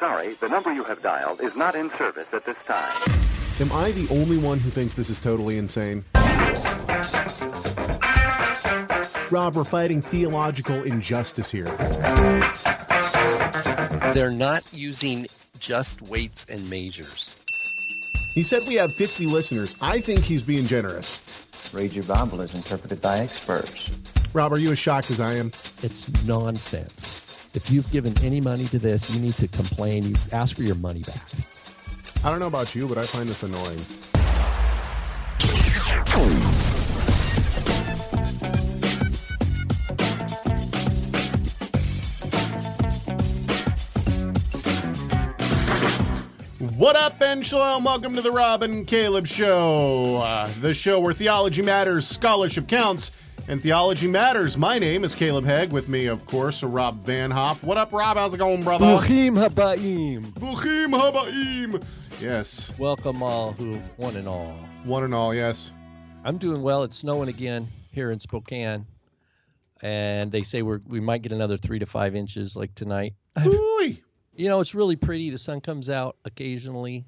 sorry, the number you have dialed is not in service at this time. Am I the only one who thinks this is totally insane? Rob, we're fighting theological injustice here. They're not using just weights and measures. He said we have 50 listeners. I think he's being generous. Read your Bible as interpreted by experts. Rob, are you as shocked as I am? It's nonsense. If you've given any money to this, you need to complain. You ask for your money back. I don't know about you, but I find this annoying. What up, and shalom? Welcome to the Rob and Caleb Show, uh, the show where theology matters, scholarship counts, and theology matters. My name is Caleb Hegg. With me, of course, Rob Vanhoff. What up, Rob? How's it going, brother? Bruchim habaim. Buchim habaim. Yes, Welcome all who one and all. one and all. Yes. I'm doing well. It's snowing again here in Spokane, and they say we're we might get another three to five inches like tonight. Ooh. You know, it's really pretty. The sun comes out occasionally,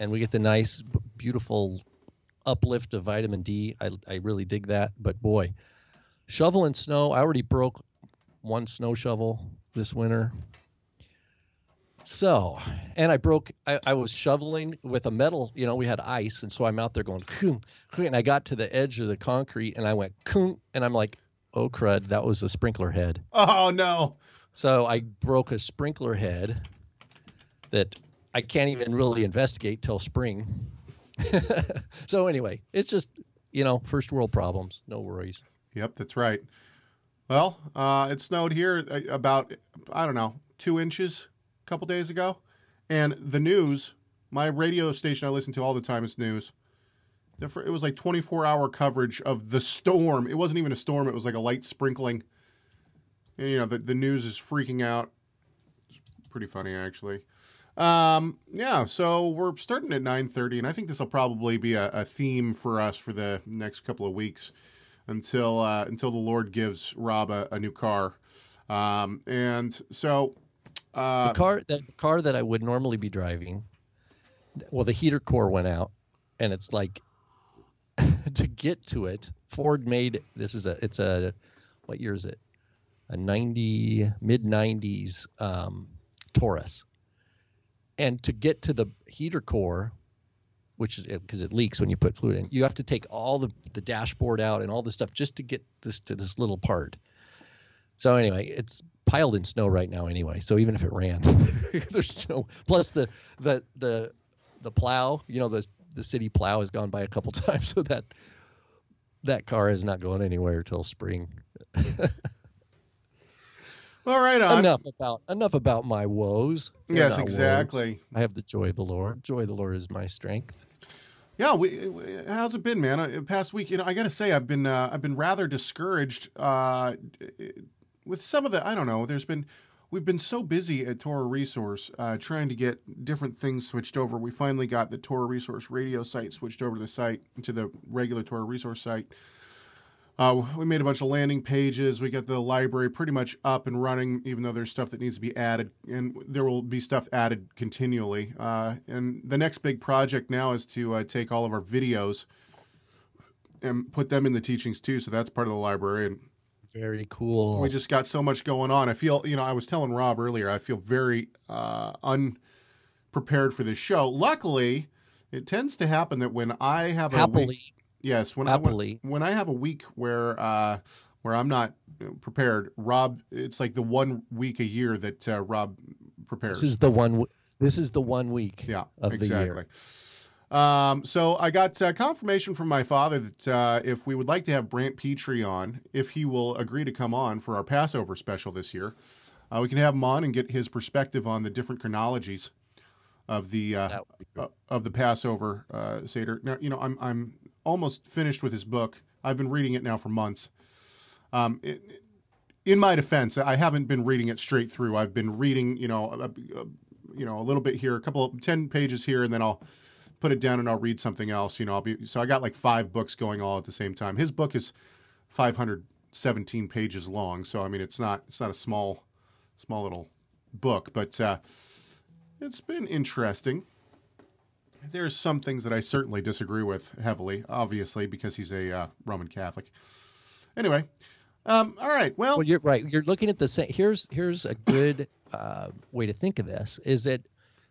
and we get the nice, beautiful uplift of vitamin D. I, I really dig that. But boy, shoveling snow. I already broke one snow shovel this winter. So, and I broke. I, I was shoveling with a metal. You know, we had ice, and so I'm out there going, "Koom, koom," and I got to the edge of the concrete, and I went, "Koom," and I'm like, "Oh crud, that was a sprinkler head." Oh no. So I broke a sprinkler head that I can't even really investigate till spring. so anyway, it's just you know first world problems. No worries. Yep, that's right. Well, uh, it snowed here uh, about I don't know two inches a couple days ago, and the news. My radio station I listen to all the time is news. It was like 24 hour coverage of the storm. It wasn't even a storm. It was like a light sprinkling. And, you know, the, the news is freaking out. It's pretty funny, actually. Um, yeah, so we're starting at 9.30, and I think this will probably be a, a theme for us for the next couple of weeks until uh, until the Lord gives Rob a, a new car. Um, and so, uh, The car that car that I would normally be driving, well, the heater core went out, and it's like to get to it. Ford made this is a it's a what year is it? A ninety mid nineties um, Taurus, and to get to the heater core, which is because it leaks when you put fluid in, you have to take all the the dashboard out and all this stuff just to get this to this little part. So anyway, it's piled in snow right now anyway. So even if it ran, there's snow. Plus the the the the plow, you know, the the city plow has gone by a couple times, so that that car is not going anywhere till spring. all right, on. enough about enough about my woes. They're Yes, not woes. exactly. I have the joy of the Lord. Joy of the Lord is my strength. Yeah, we, we- how's it been, man? Uh, past week, you know, I got to say, I've been uh, I've been rather discouraged uh, with some of the. I don't know. There's been we've been so busy at Torah Resource uh, trying to get different things switched over. We finally got the Torah Resource radio site switched over to the site to the regular Torah Resource site. Uh, we made a bunch of landing pages. We got the library pretty much up and running, even though there's stuff that needs to be added, and there will be stuff added continually. Uh, and the next big project now is to uh, take all of our videos and put them in the teachings too. So that's part of the library, and Very cool. we just got so much going on. I feel, you know, I was telling Rob earlier, I feel very uh, unprepared for this show. Luckily, it tends to happen that when I have a Happily, week, yes, when Happily. I when, when I have a week where uh, where I'm not prepared, Rob, it's like the one week a year that uh, Rob prepares. this is the one. This is the one week. Yeah, of the exactly. year. Um, so I got uh, confirmation from my father that uh, if we would like to have Brant Pitre on, if he will agree to come on for our Passover special this year, uh, we can have him on and get his perspective on the different chronologies of the uh, That would be uh, of the Passover uh, Seder. Now, you know, I'm I'm almost finished with his book. I've been reading it now for months. Um, it, in my defense, I haven't been reading it straight through. I've been reading, you know, a, a- you know, a little bit here, a couple of ten pages here, and then I'll put it down and I'll read something else. You know, I'll be so I got like five books going all at the same time. His book is 517 pages long, so I mean, it's not it's not a small small little book, but uh, it's been interesting. There's some things that I certainly disagree with heavily, obviously, because he's a uh, Roman Catholic. Anyway, um, all right. Well, Well, you're right. You're looking at the same. Here's here's a good uh, way to think of this: is that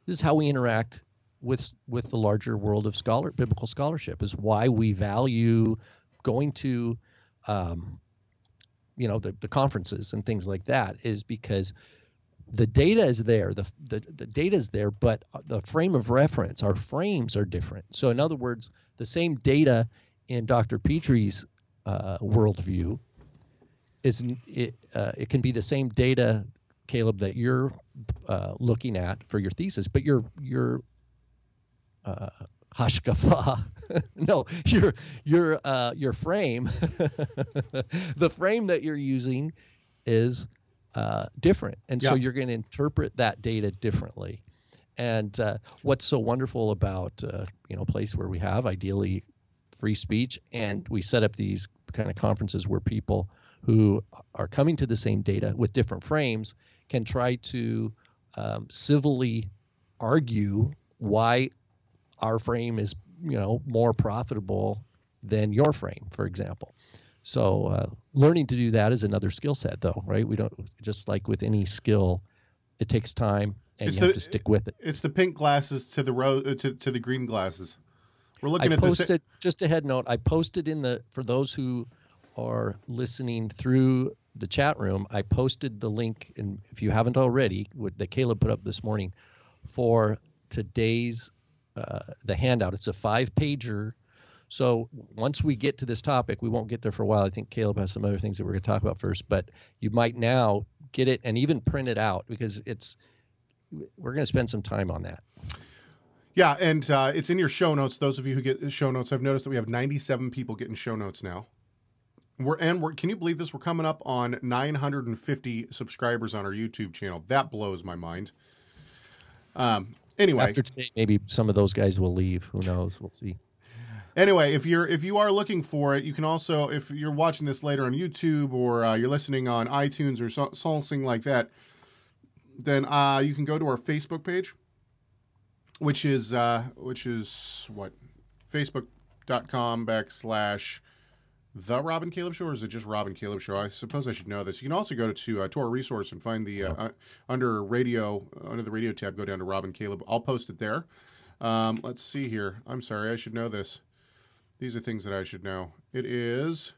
this is how we interact with with the larger world of scholar biblical scholarship. Is why we value going to, um, you know, the, the conferences and things like that. Is because the data is there. The, the the data is there, but the frame of reference, our frames are different. So, in other words, the same data in Dr. Pitre's uh, worldview is it, uh, it can be the same data, Caleb, that you're uh, looking at for your thesis, but your your uh, hashkafa, no, your your uh, your frame, the frame that you're using is uh, different, and so you're going to interpret that data differently. And uh, what's so wonderful about uh, you know a place where we have ideally free speech, and we set up these kind of conferences where people who are coming to the same data with different frames can try to um, civilly argue why our frame is you know more profitable than your frame for example. So uh, learning to do that is another skill set though right we don't just like with any skill it takes time and It's you have the- to stick with it it's the pink glasses to the ro- uh, to, to the green glasses. We're looking I at this. posted just a head note. I posted in the for those who are listening through the chat room. I posted the link, and if you haven't already, what that Caleb put up this morning for today's uh, the handout. It's a five pager. So once we get to this topic, we won't get there for a while. I think Caleb has some other things that we're going to talk about first, but you might now get it and even print it out because it's we're going to spend some time on that. Yeah, and uh, it's in your show notes. Those of you who get show notes, I've noticed that we have 97 people getting show notes now. We're and we're can you believe this? We're coming up on 950 subscribers on our YouTube channel. That blows my mind. Um. Anyway, After today, maybe some of those guys will leave. Who knows? We'll see. Anyway, if you're if you are looking for it, you can also if you're watching this later on YouTube or uh, you're listening on iTunes or so, something like that, then uh, you can go to our Facebook page, which is uh, which is what facebook.com backslash the Rob and Caleb Show, or is it just Rob and Caleb Show? I suppose I should know this. You can also go to uh, to our resource and find the uh, uh, under radio under the radio tab. Go down to Rob and Caleb. I'll post it there. Um, let's see here. I'm sorry, I should know this. These are things that I should know. It is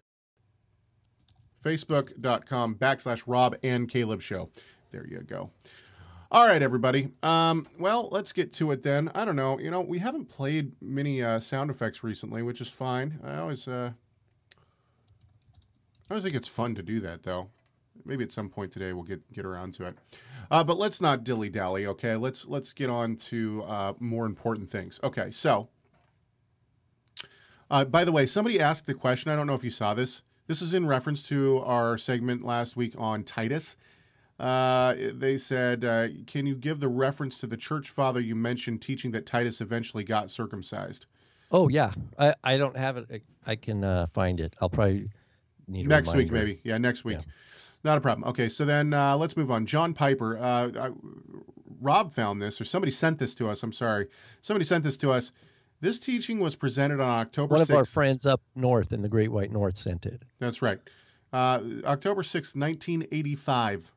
facebook.com backslash Rob and Caleb Show. There you go. All right, everybody. Um, well, let's get to it then. I don't know. You know, we haven't played many uh, sound effects recently, which is fine. I always, uh, I always think it's fun to do that, though. Maybe at some point today we'll get get around to it. Uh, but let's not dilly dally. Okay, let's let's get on to uh, more important things. Okay, so. Uh, by the way, somebody asked the question. I don't know if you saw this. This is in reference to our segment last week on Titus. Uh, they said, uh, "Can you give the reference to the church father you mentioned teaching that Titus eventually got circumcised?" Oh yeah, I, I don't have it. I can uh, find it. I'll probably need next week, maybe. Yeah, next week. Not a problem. Okay, so then uh, let's move on. John Piper. Uh, I, Rob found this, or somebody sent this to us. I'm sorry. Somebody sent this to us. This teaching was presented on October One of 6th. our friends up north in the Great White North sent it. That's right. Uh, October 6th, 1985.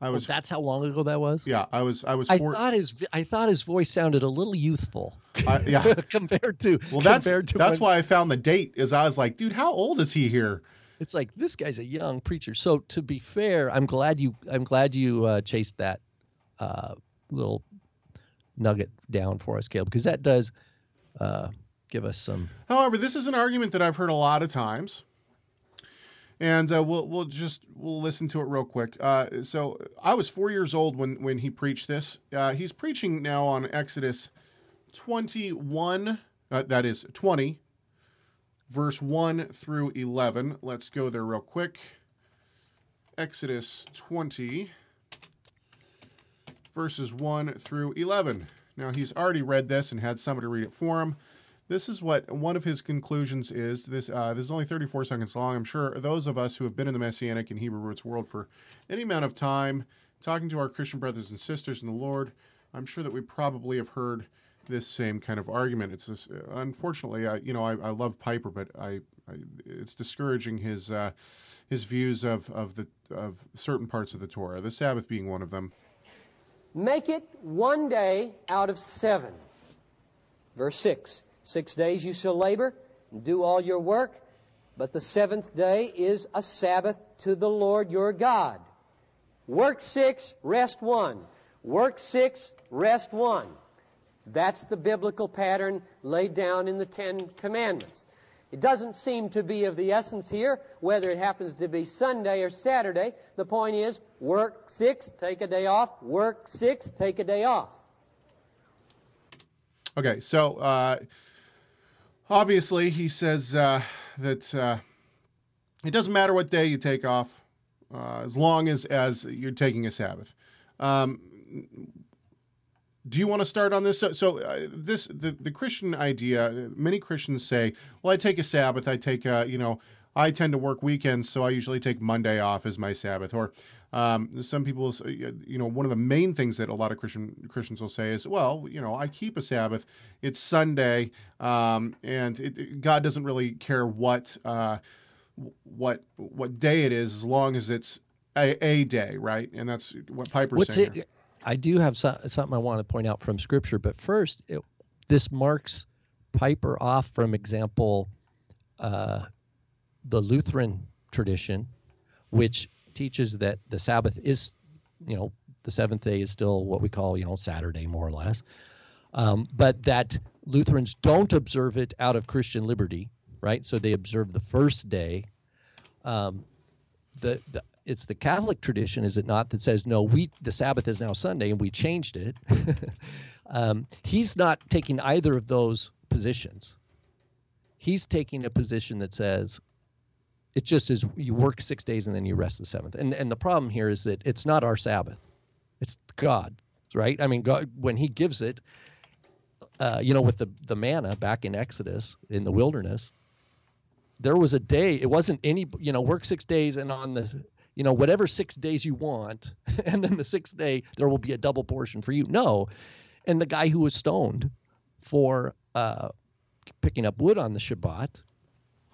I Well, was that's how long ago that was. yeah, I was I was I thought his I thought his voice sounded a little youthful I- yeah. compared to Well, that's compared to that's when- why I found the date. Is I was like, dude, how old is he here? it's like this guy's a young preacher. So to be fair, I'm glad you I'm glad you uh, chased that uh, little nugget down for us, Caleb, because that does uh, give us some. However, this is an argument that I've heard a lot of times, and uh, we'll we'll just we'll listen to it real quick. Uh, so I was four years old when when he preached this. Uh, he's preaching now on Exodus twenty one. Uh, that is twenty, verse one through eleven. Let's go there real quick. Exodus twenty, verses one through eleven. Now he's already read this and had somebody read it for him. This is what one of his conclusions is. This uh, this is only 34 seconds long. I'm sure those of us who have been in the Messianic and Hebrew roots world for any amount of time talking to our Christian brothers and sisters in the Lord, I'm sure that we probably have heard this same kind of argument. It's this, unfortunately, I, you know, I, I love Piper, but I, I it's discouraging his uh, his views of of the of certain parts of the Torah, the Sabbath being one of them. Make it one day out of seven. Verse 6 Six days you shall labor and do all your work, but the seventh day is a Sabbath to the Lord your God. Work six, rest one. Work six, rest one. That's the biblical pattern laid down in the Ten Commandments. It doesn't seem to be of the essence here whether it happens to be Sunday or Saturday. The point is work six, take a day off, work six, take a day off. Okay, so uh, obviously he says uh, that uh, it doesn't matter what day you take off, uh, as long as as you're taking a Sabbath. Um, do you want to start on this? So, so uh, this the, the Christian idea. Many Christians say, "Well, I take a Sabbath. I take a you know." I tend to work weekends, so I usually take Monday off as my Sabbath. Or um, some people, you know, one of the main things that a lot of Christian Christians will say is, "Well, you know, I keep a Sabbath. It's Sunday, um, and it, God doesn't really care what uh, what what day it is, as long as it's a, a day, right?" And that's what Piper's What's saying. it? I do have so, something I want to point out from Scripture, but first, it, this marks Piper off from example, uh, the Lutheran tradition, which teaches that the Sabbath is, you know, the seventh day is still what we call, you know, Saturday more or less, um, but that Lutherans don't observe it out of Christian liberty, right? So they observe the first day. Um, the, the it's the Catholic tradition, is it not, that says no, we the Sabbath is now Sunday and we changed it. um, he's not taking either of those positions. He's taking a position that says it just is you work six days and then you rest the seventh. And and the problem here is that it's not our Sabbath, it's God, right? I mean, God when He gives it, uh, you know, with the the manna back in Exodus in the wilderness, there was a day. It wasn't any, you know, work six days and on the, you know, whatever six days you want, and then the sixth day there will be a double portion for you. No, and the guy who was stoned for uh, picking up wood on the Shabbat,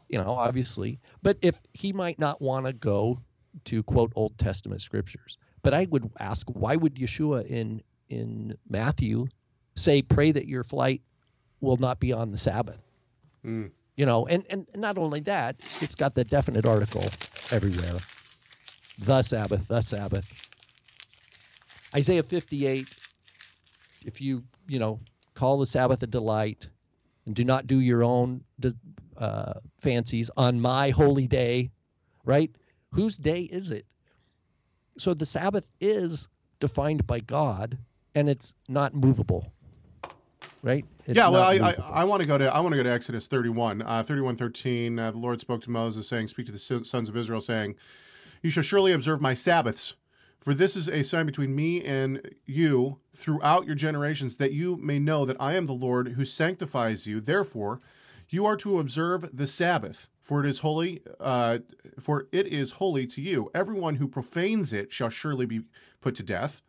you know, obviously, but if he might not want to go to quote Old Testament scriptures, but I would ask, why would Yeshua in in Matthew say, pray that your flight will not be on the Sabbath? you know and and not only that it's got the definite article everywhere the sabbath the sabbath isaiah 58 if you you know call the sabbath a delight and do not do your own uh, fancies on my holy day right whose day is it so the sabbath is defined by god and it's not movable right It's yeah, well, I, I. I want to go to I want to go to Exodus 31, uh, 31, 13. Uh, the Lord spoke to Moses, saying, "Speak to the sons of Israel, saying, You shall surely observe my Sabbaths, for this is a sign between me and you throughout your generations, that you may know that I am the Lord who sanctifies you. Therefore, you are to observe the Sabbath." For it is holy, uh, for it is holy to you. Everyone who profanes it shall surely be put to death.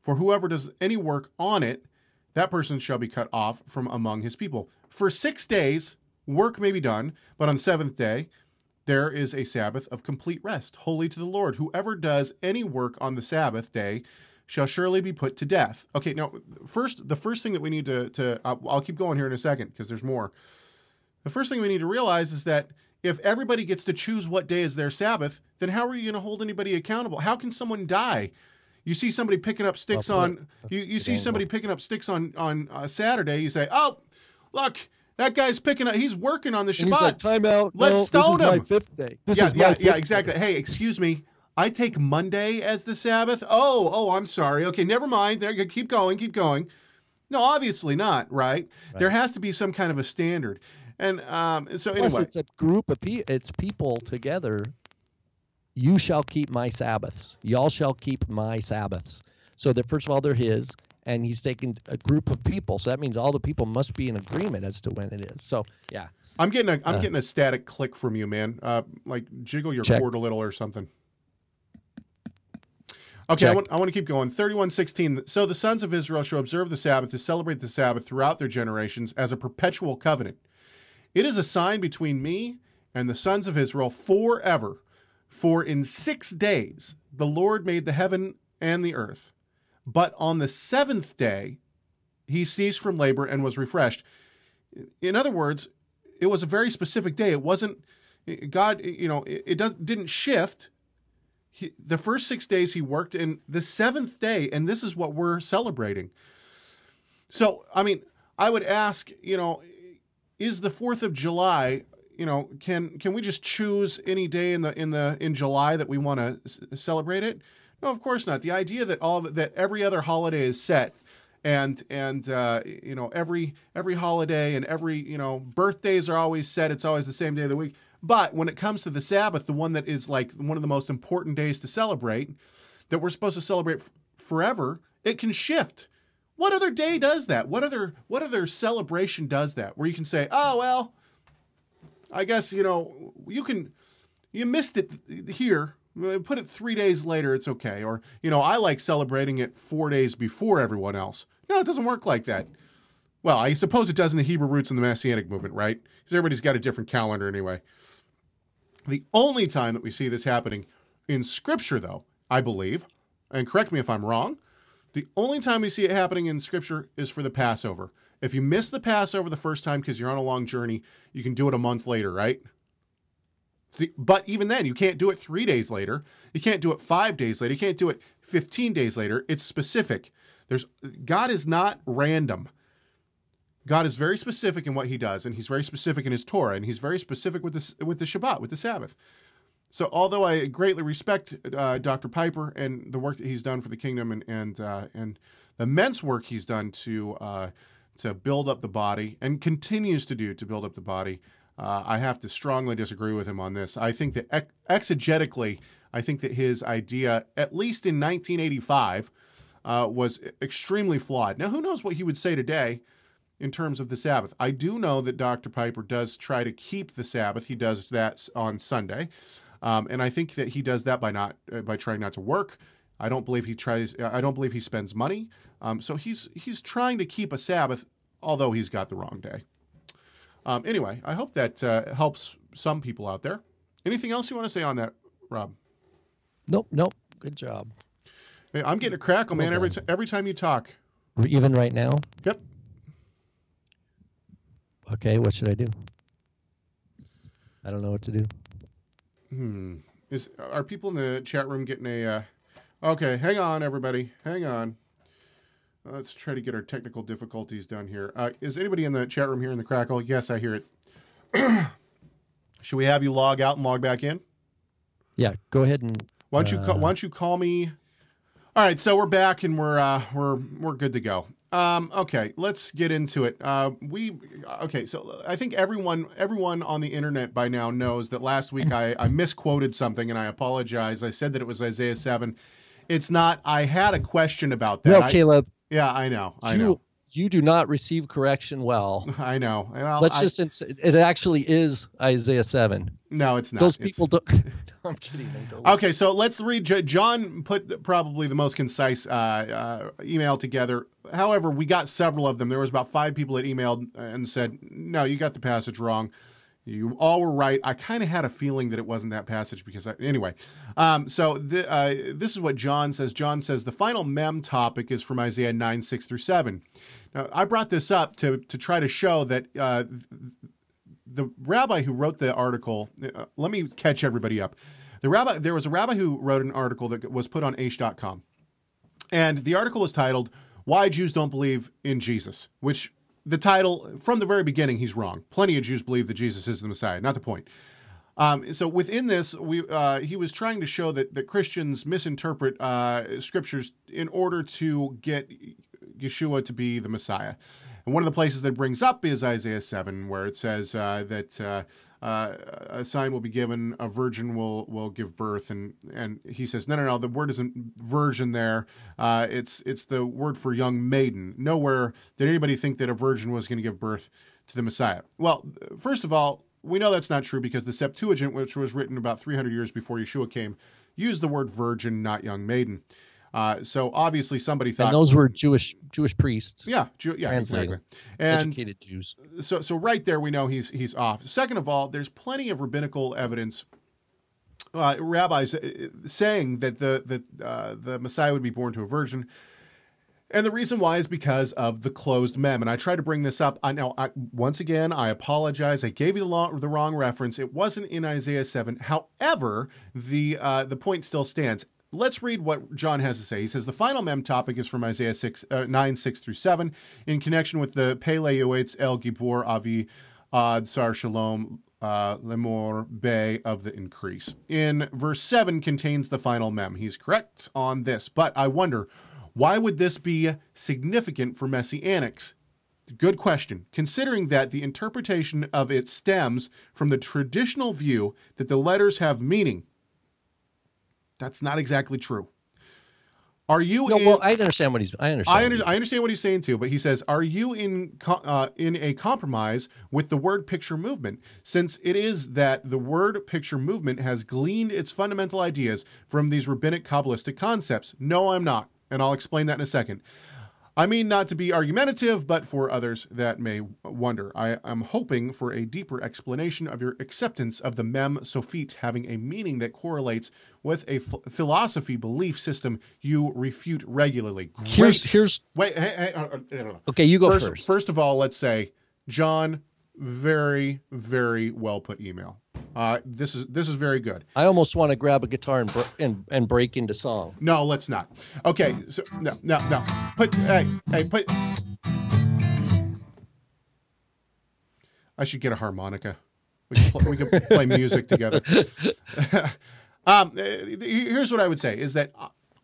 For whoever does any work on it, that person shall be cut off from among his people. For six days, work may be done, but on the seventh day, there is a Sabbath of complete rest, holy to the Lord. Whoever does any work on the Sabbath day shall surely be put to death. Okay, now, first, the first thing that we need to, to I'll, I'll keep going here in a second because there's more. The first thing we need to realize is that if everybody gets to choose what day is their Sabbath, then how are you going to hold anybody accountable? How can someone die? You see somebody picking up sticks Well on you, you see somebody picking up sticks on on uh, Saturday. You say, "Oh, look, that guy's picking up. He's working on the And he's like, Shabbat. time out. Let's no, stone this is him." my fifth day. This yeah, is yeah, yeah, day. exactly. Hey, excuse me. I take Monday as the Sabbath. Oh, oh, I'm sorry. Okay, never mind. There, keep going, keep going. No, obviously not. Right? There has to be some kind of a standard. And um, so Plus, anyway, it's a group of people. It's people together. You shall keep my Sabbaths. Y'all shall keep my Sabbaths. So that first of all, they're his, and he's taking a group of people. So that means all the people must be in agreement as to when it is. So yeah, I'm getting a I'm Uh, getting a static click from you, man. Uh, like jiggle your Check. cord a little or something. Okay, I want, I want to keep going. 3116. So the sons of Israel shall observe the Sabbath to celebrate the Sabbath throughout their generations as a perpetual covenant. It is a sign between me and the sons of Israel forever. For in six days the Lord made the heaven and the earth. But on the seventh day he ceased from labor and was refreshed. In other words, it was a very specific day. It wasn't, God, you know, it, it does, didn't shift he, the first six days he worked and the seventh day and this is what we're celebrating so i mean i would ask you know is the fourth of july you know can can we just choose any day in the in the in july that we want to celebrate it no of course not. The idea that all that every other holiday is set and and uh, you know every every holiday and every you know birthdays are always set it's always the same day of the week. But when it comes to the sabbath the one that is like one of the most important days to celebrate that we're supposed to celebrate f- forever it can shift. What other day does that? What other what other celebration does that? Where you can say oh well i guess you know you can you missed it here put it three days later it's okay. Or you know i like celebrating it four days before everyone else. No it doesn't work like that. Well i suppose it does in the hebrew roots and the messianic movement right? Because everybody's got a different calendar anyway. The only time that we see this happening in scripture though i believe and correct me if i'm wrong the only time we see it happening in scripture is for the passover. If you miss the passover the first time because you're on a long journey you can do it a month later right but even then, you can't do it three days later. You can't do it five days later. You can't do it 15 days later. It's specific. There's God is not random. God is very specific in what He does, and He's very specific in His Torah, and He's very specific with this with the Shabbat, with the Sabbath. So, although I greatly respect uh, Dr. Piper and the work that he's done for the kingdom, and and uh, and the immense work he's done to uh, to build up the body, and continues to do to build up the body, uh, I have to strongly disagree with him on this. I think that ex- exegetically, I think that his idea, at least in 1985, uh, was extremely flawed. Now, who knows what he would say today? in terms of the Sabbath. I do know that Dr. Piper does try to keep the Sabbath. He does that on Sunday, um, and I think that he does that by not uh, by trying not to work. I don't believe he tries. I don't believe he spends money. Um, so he's he's trying to keep a Sabbath, although he's got the wrong day. Um, anyway, I hope that uh, helps some people out there. Anything else you want to say on that, Rob? Nope, nope. Good job. Hey, I'm getting a crackle, man. Every t- every time you talk. Even right now. Yep. Okay, what should I do? I don't know what to do. Hmm. Is are people in the chat room getting a? Uh... Okay, hang on, everybody. Hang on. Let's try to get our technical difficulties done here. Uh, is anybody in the chat room here in the crackle? Yes, I hear it. Should we have you log out and log back in? Yeah, go ahead and Why don't you call, Uh, why don't you call me? All right, so we're back and we're uh, we're we're good to go. Um, okay, let's get into it. Uh, we okay, so I think everyone everyone on the internet by now knows that last week I, I misquoted something and I apologize. I said that it was Isaiah seven. It's not. I had a question about that. No, I- Caleb, yeah, I know. I you know. you do not receive correction well. I know. Well, Let's I- just ins- it actually is Isaiah 7. no, it's not. Those It's- people don't I'm kidding. Okay, so let's read. John put probably the most concise uh, uh, email together. However, we got several of them. There was about five people that emailed and said, "No, you got the passage wrong. You all were right." I kind of had a feeling that it wasn't that passage because I, anyway. Um, so the, uh, this is what John says. John says the final mem topic is from Isaiah nine six through seven. Now, I brought this up to to try to show that uh, the rabbi who wrote the article, uh, let me catch everybody up. The rabbi, there was a rabbi who wrote an article that was put on Aish.com. And the article was titled, Why Jews Don't Believe in Jesus, which the title, from the very beginning, he's wrong. Plenty of Jews believe that Jesus is the Messiah, not the point. Um, so within this, we uh, he was trying to show that, that Christians misinterpret uh, scriptures in order to get Yeshua to be the Messiah. And one of the places that brings up is Isaiah 7, where it says uh, that uh, a sign will be given, a virgin will will give birth, and and he says, no, no, no, the word isn't virgin there. Uh, it's it's the word for young maiden. Nowhere did anybody think that a virgin was going to give birth to the Messiah. Well, first of all, we know that's not true because the Septuagint, which was written about 300 years before Yeshua came, used the word virgin, not young maiden. Uh, so obviously somebody thought And those were Jewish Jewish priests, yeah, Jew, yeah, exactly. And educated Jews. so so right there we know he's he's off. Second of all, there's plenty of rabbinical evidence. Uh, rabbis uh, saying that the the uh, the Messiah would be born to a virgin, and the reason why is because of the closed mem. And I tried to bring this up. I know I, once again I apologize. I gave you the, long, the wrong reference. It wasn't in Isaiah seven. However, the uh, the point still stands. Let's read what John has to say. He says the final mem topic is from Isaiah 6, uh, 9, 6 through 7, in connection with the Pele Yoetz El Gibor Avi Ad Sar Shalom uh, Lemor Bay of the increase. In verse 7 contains the final mem. He's correct on this, but I wonder why would this be significant for Messianics? Good question. Considering that the interpretation of it stems from the traditional view that the letters have meaning. That's not exactly true. Are you No, in, well, I understand what he's. I understand. I, under, I understand what he's saying too, but he says, "Are you in uh, in a compromise with the word picture movement? Since it is that the word picture movement has gleaned its fundamental ideas from these rabbinic kabbalistic concepts." No, I'm not, and I'll explain that in a second. I mean not to be argumentative, but for others that may wonder, I am hoping for a deeper explanation of your acceptance of the mem sophit having a meaning that correlates with a ph- philosophy belief system you refute regularly. Here's Great. here's Wait, hey, hey, uh, uh, no. okay. You go First, first. first of all, let's say John, very, very well put email. Uh, this is this is very good. I almost want to grab a guitar and br- and, and break into song. No, let's not. Okay, so no, no, no. Put hey, hey, put. I should get a harmonica. We can, pl- we can play music together. um, eh, here's what I would say: is that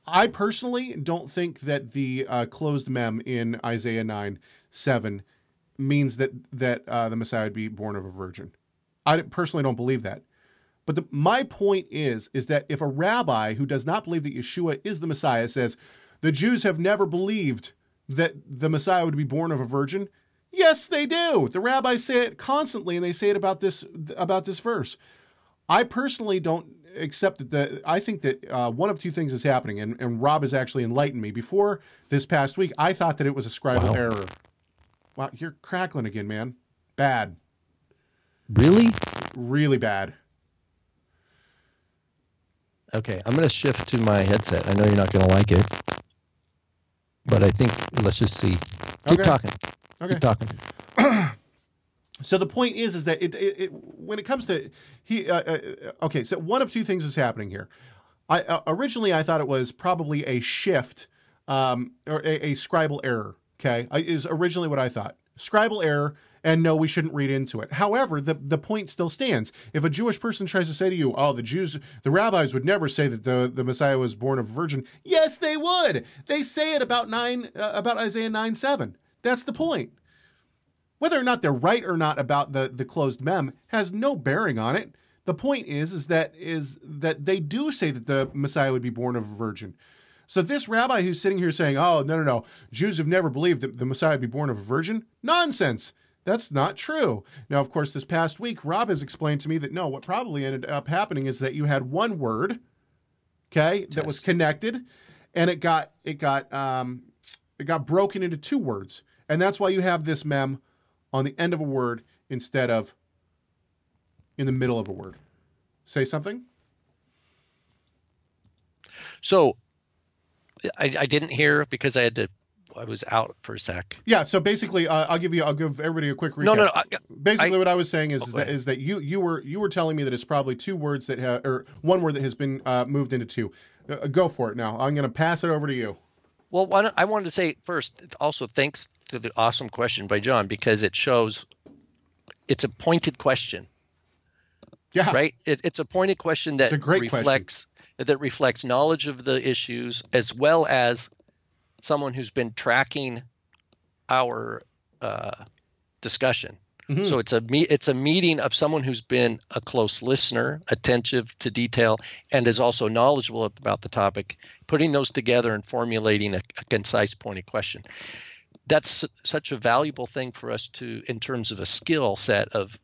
I personally don't think that the uh, closed mem in Isaiah nine seven means that that uh, the Messiah would be born of a virgin. I personally don't believe that. But the, my point is, is that if a rabbi who does not believe that Yeshua is the Messiah says the Jews have never believed that the Messiah would be born of a virgin, yes, they do. The rabbis say it constantly, and they say it about this about this verse. I personally don't accept that. The, I think that uh, one of two things is happening, and, and Rob has actually enlightened me. Before this past week, I thought that it was a scribal Wow. error. Wow, you're crackling again, man. Bad, Really? really bad. Okay, I'm going to shift to my headset. I know you're not going to like it, but I think let's just see. Keep Okay. talking. Okay. Keep talking. So the point is, is that it, it, it when it comes to he, uh, uh, okay, so one of two things is happening here. I uh, originally I thought it was probably a shift um, or a, a scribal error. Okay, is originally what I thought. Scribal error, and no, we shouldn't read into it. However, the the point still stands. If a Jewish person tries to say to you, "Oh, the Jews, the rabbis would never say that the the Messiah was born of a virgin," yes, they would. They say it about nine uh, about Isaiah nine seven. That's the point. Whether or not they're right or not about the, the closed mem has no bearing on it. The point is is that is that they do say that the Messiah would be born of a virgin. So this rabbi who's sitting here saying, "Oh no no no, Jews have never believed that the Messiah would be born of a virgin," nonsense. That's not true. Now, of course, this past week, Rob has explained to me that no, what probably ended up happening is that you had one word, okay, that was connected, and it got it got um, it got broken into two words, and that's why you have this mem on the end of a word instead of in the middle of a word. Say something. So I, I didn't hear because I had to. I was out for a sec. Yeah. So basically, uh, I'll give you. I'll give everybody a quick recap. No, no, no. I, Basically, I- what I was saying is, Oh, is that is that you you were you were telling me that it's probably two words that have or one word that has been uh, moved into two. Uh, go for it now. I'm going to pass it over to you. Well, why I wanted to say first, also thanks to the awesome question by John because it shows it's a pointed question, Yeah. right? It, it's a pointed question that great question. That reflects knowledge of the issues as well as someone who's been tracking our uh, discussion. Mhm. So it's a me- it's a meeting of someone who's been a close listener, attentive to detail, and is also knowledgeable about the topic, putting those together and formulating a, a concise, pointed question. That's such a valuable thing for us to, in terms of a skill set of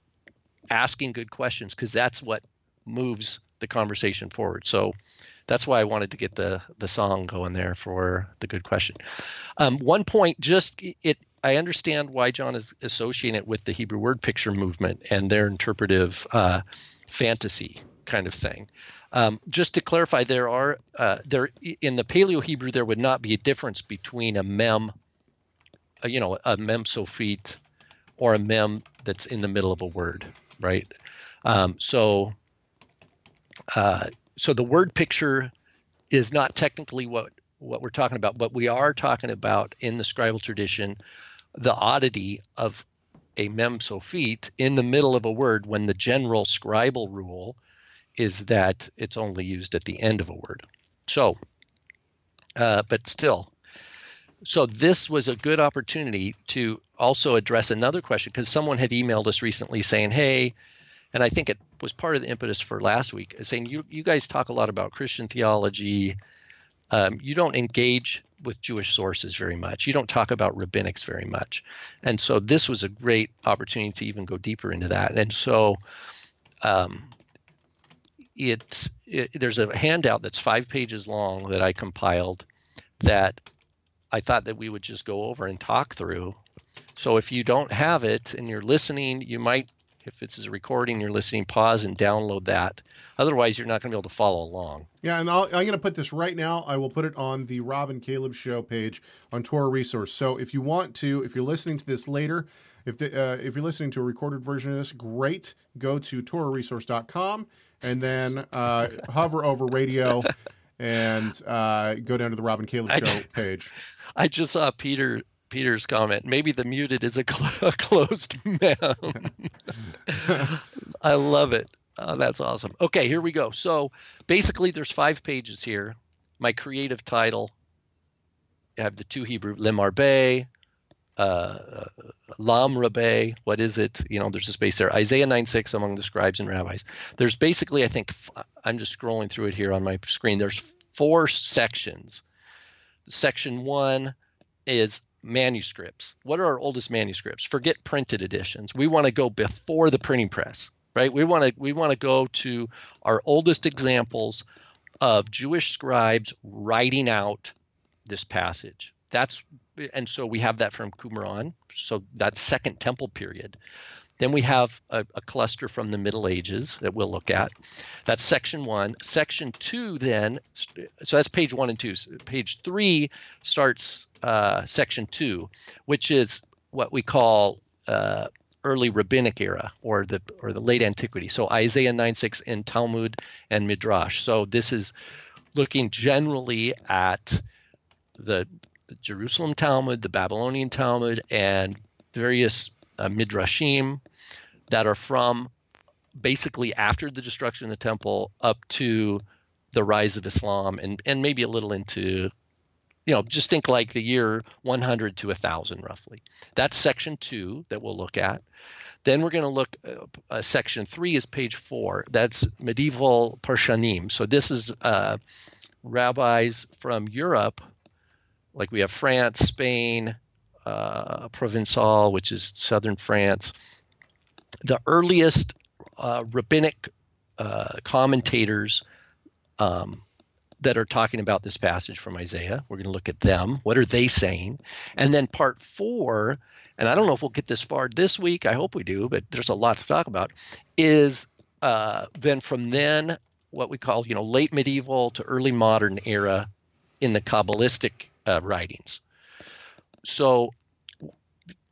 asking good questions, because that's what moves the conversation forward. So, that's why I wanted to get the the song going there for the good question. Um, one point, just it. I understand why John is associating it with the Hebrew word picture movement and their interpretive uh, fantasy kind of thing. Um, just to clarify, there are uh, there in the Paleo Hebrew there would not be a difference between a mem, uh, you know, a mem sophit, or a mem that's in the middle of a word, right? Um, so, uh, so the word picture is not technically what what we're talking about, but we are talking about in the scribal tradition the oddity of a mem sophit in the middle of a word when the general scribal rule is that it's only used at the end of a word. So, uh, but still, so this was a good opportunity to also address another question because someone had emailed us recently saying, "Hey," and I think it was part of the impetus for last week, saying you you guys talk a lot about Christian theology. Um, you don't engage with Jewish sources very much. You don't talk about rabbinics very much, and so this was a great opportunity to even go deeper into that. And so, um, it's it, there's a handout that's five pages long that I compiled that I thought that we would just go over and talk through. So if you don't have it and you're listening, you might, if this is a recording, you're listening, pause and download that. Otherwise, you're not going to be able to follow along. Yeah, and i am going to put this right now. I will put it on the Rob and Caleb show page on Torah Resource. So if you want to, if you're listening to this later, if the, uh, if you're listening to a recorded version of this, great. Go to TorahResource.com and then uh, hover over radio and uh, go down to the Rob and Caleb show page. I just saw Peter Peter's comment. Maybe the muted is a, cl- a closed man. I love it. Oh, that's awesome. Okay, here we go. So basically, there's five pages here. My creative title. I have the two Hebrew Lemarbeh, uh, Lam Rabbe, what is it? You know, there's a space there. Isaiah 9 6 among the scribes and rabbis. There's basically, I think, I'm just scrolling through it here on my screen. There's four sections. Section one is manuscripts. What are our oldest manuscripts? Forget printed editions. We want to go before the printing press, right? We want to we want to go to our oldest examples of Jewish scribes writing out this passage. That's and so we have that from Qumran. So that's Second Temple period. Then we have a, a, cluster from the Middle Ages that we'll look at. That's section one. Section two, then, so that's page one and two. Page three starts uh, section two, which is what we call uh, early rabbinic era or the or the late antiquity. So Isaiah 9 6 in Talmud and Midrash. So this is looking generally at the the Jerusalem Talmud, the Babylonian Talmud, and various uh, midrashim that are from basically after the destruction of the temple up to the rise of Islam, and and maybe a little into, you know, just think like the year 100 to 1000 roughly. That's section two that we'll look at. Then we're going to look. Uh, uh, section three is page four. That's medieval Parshanim. So this is uh, rabbis from Europe like we have France, Spain, uh, Provençal, which is southern France. The earliest uh, rabbinic uh, commentators um, that are talking about this passage from Isaiah. We're going to look at them. What are they saying? And then part four, and I don't know if we'll get this far this week. I hope we do, but there's a lot to talk about. Is uh, then from then what we call you know late medieval to early modern era in the Kabbalistic uh, writings. So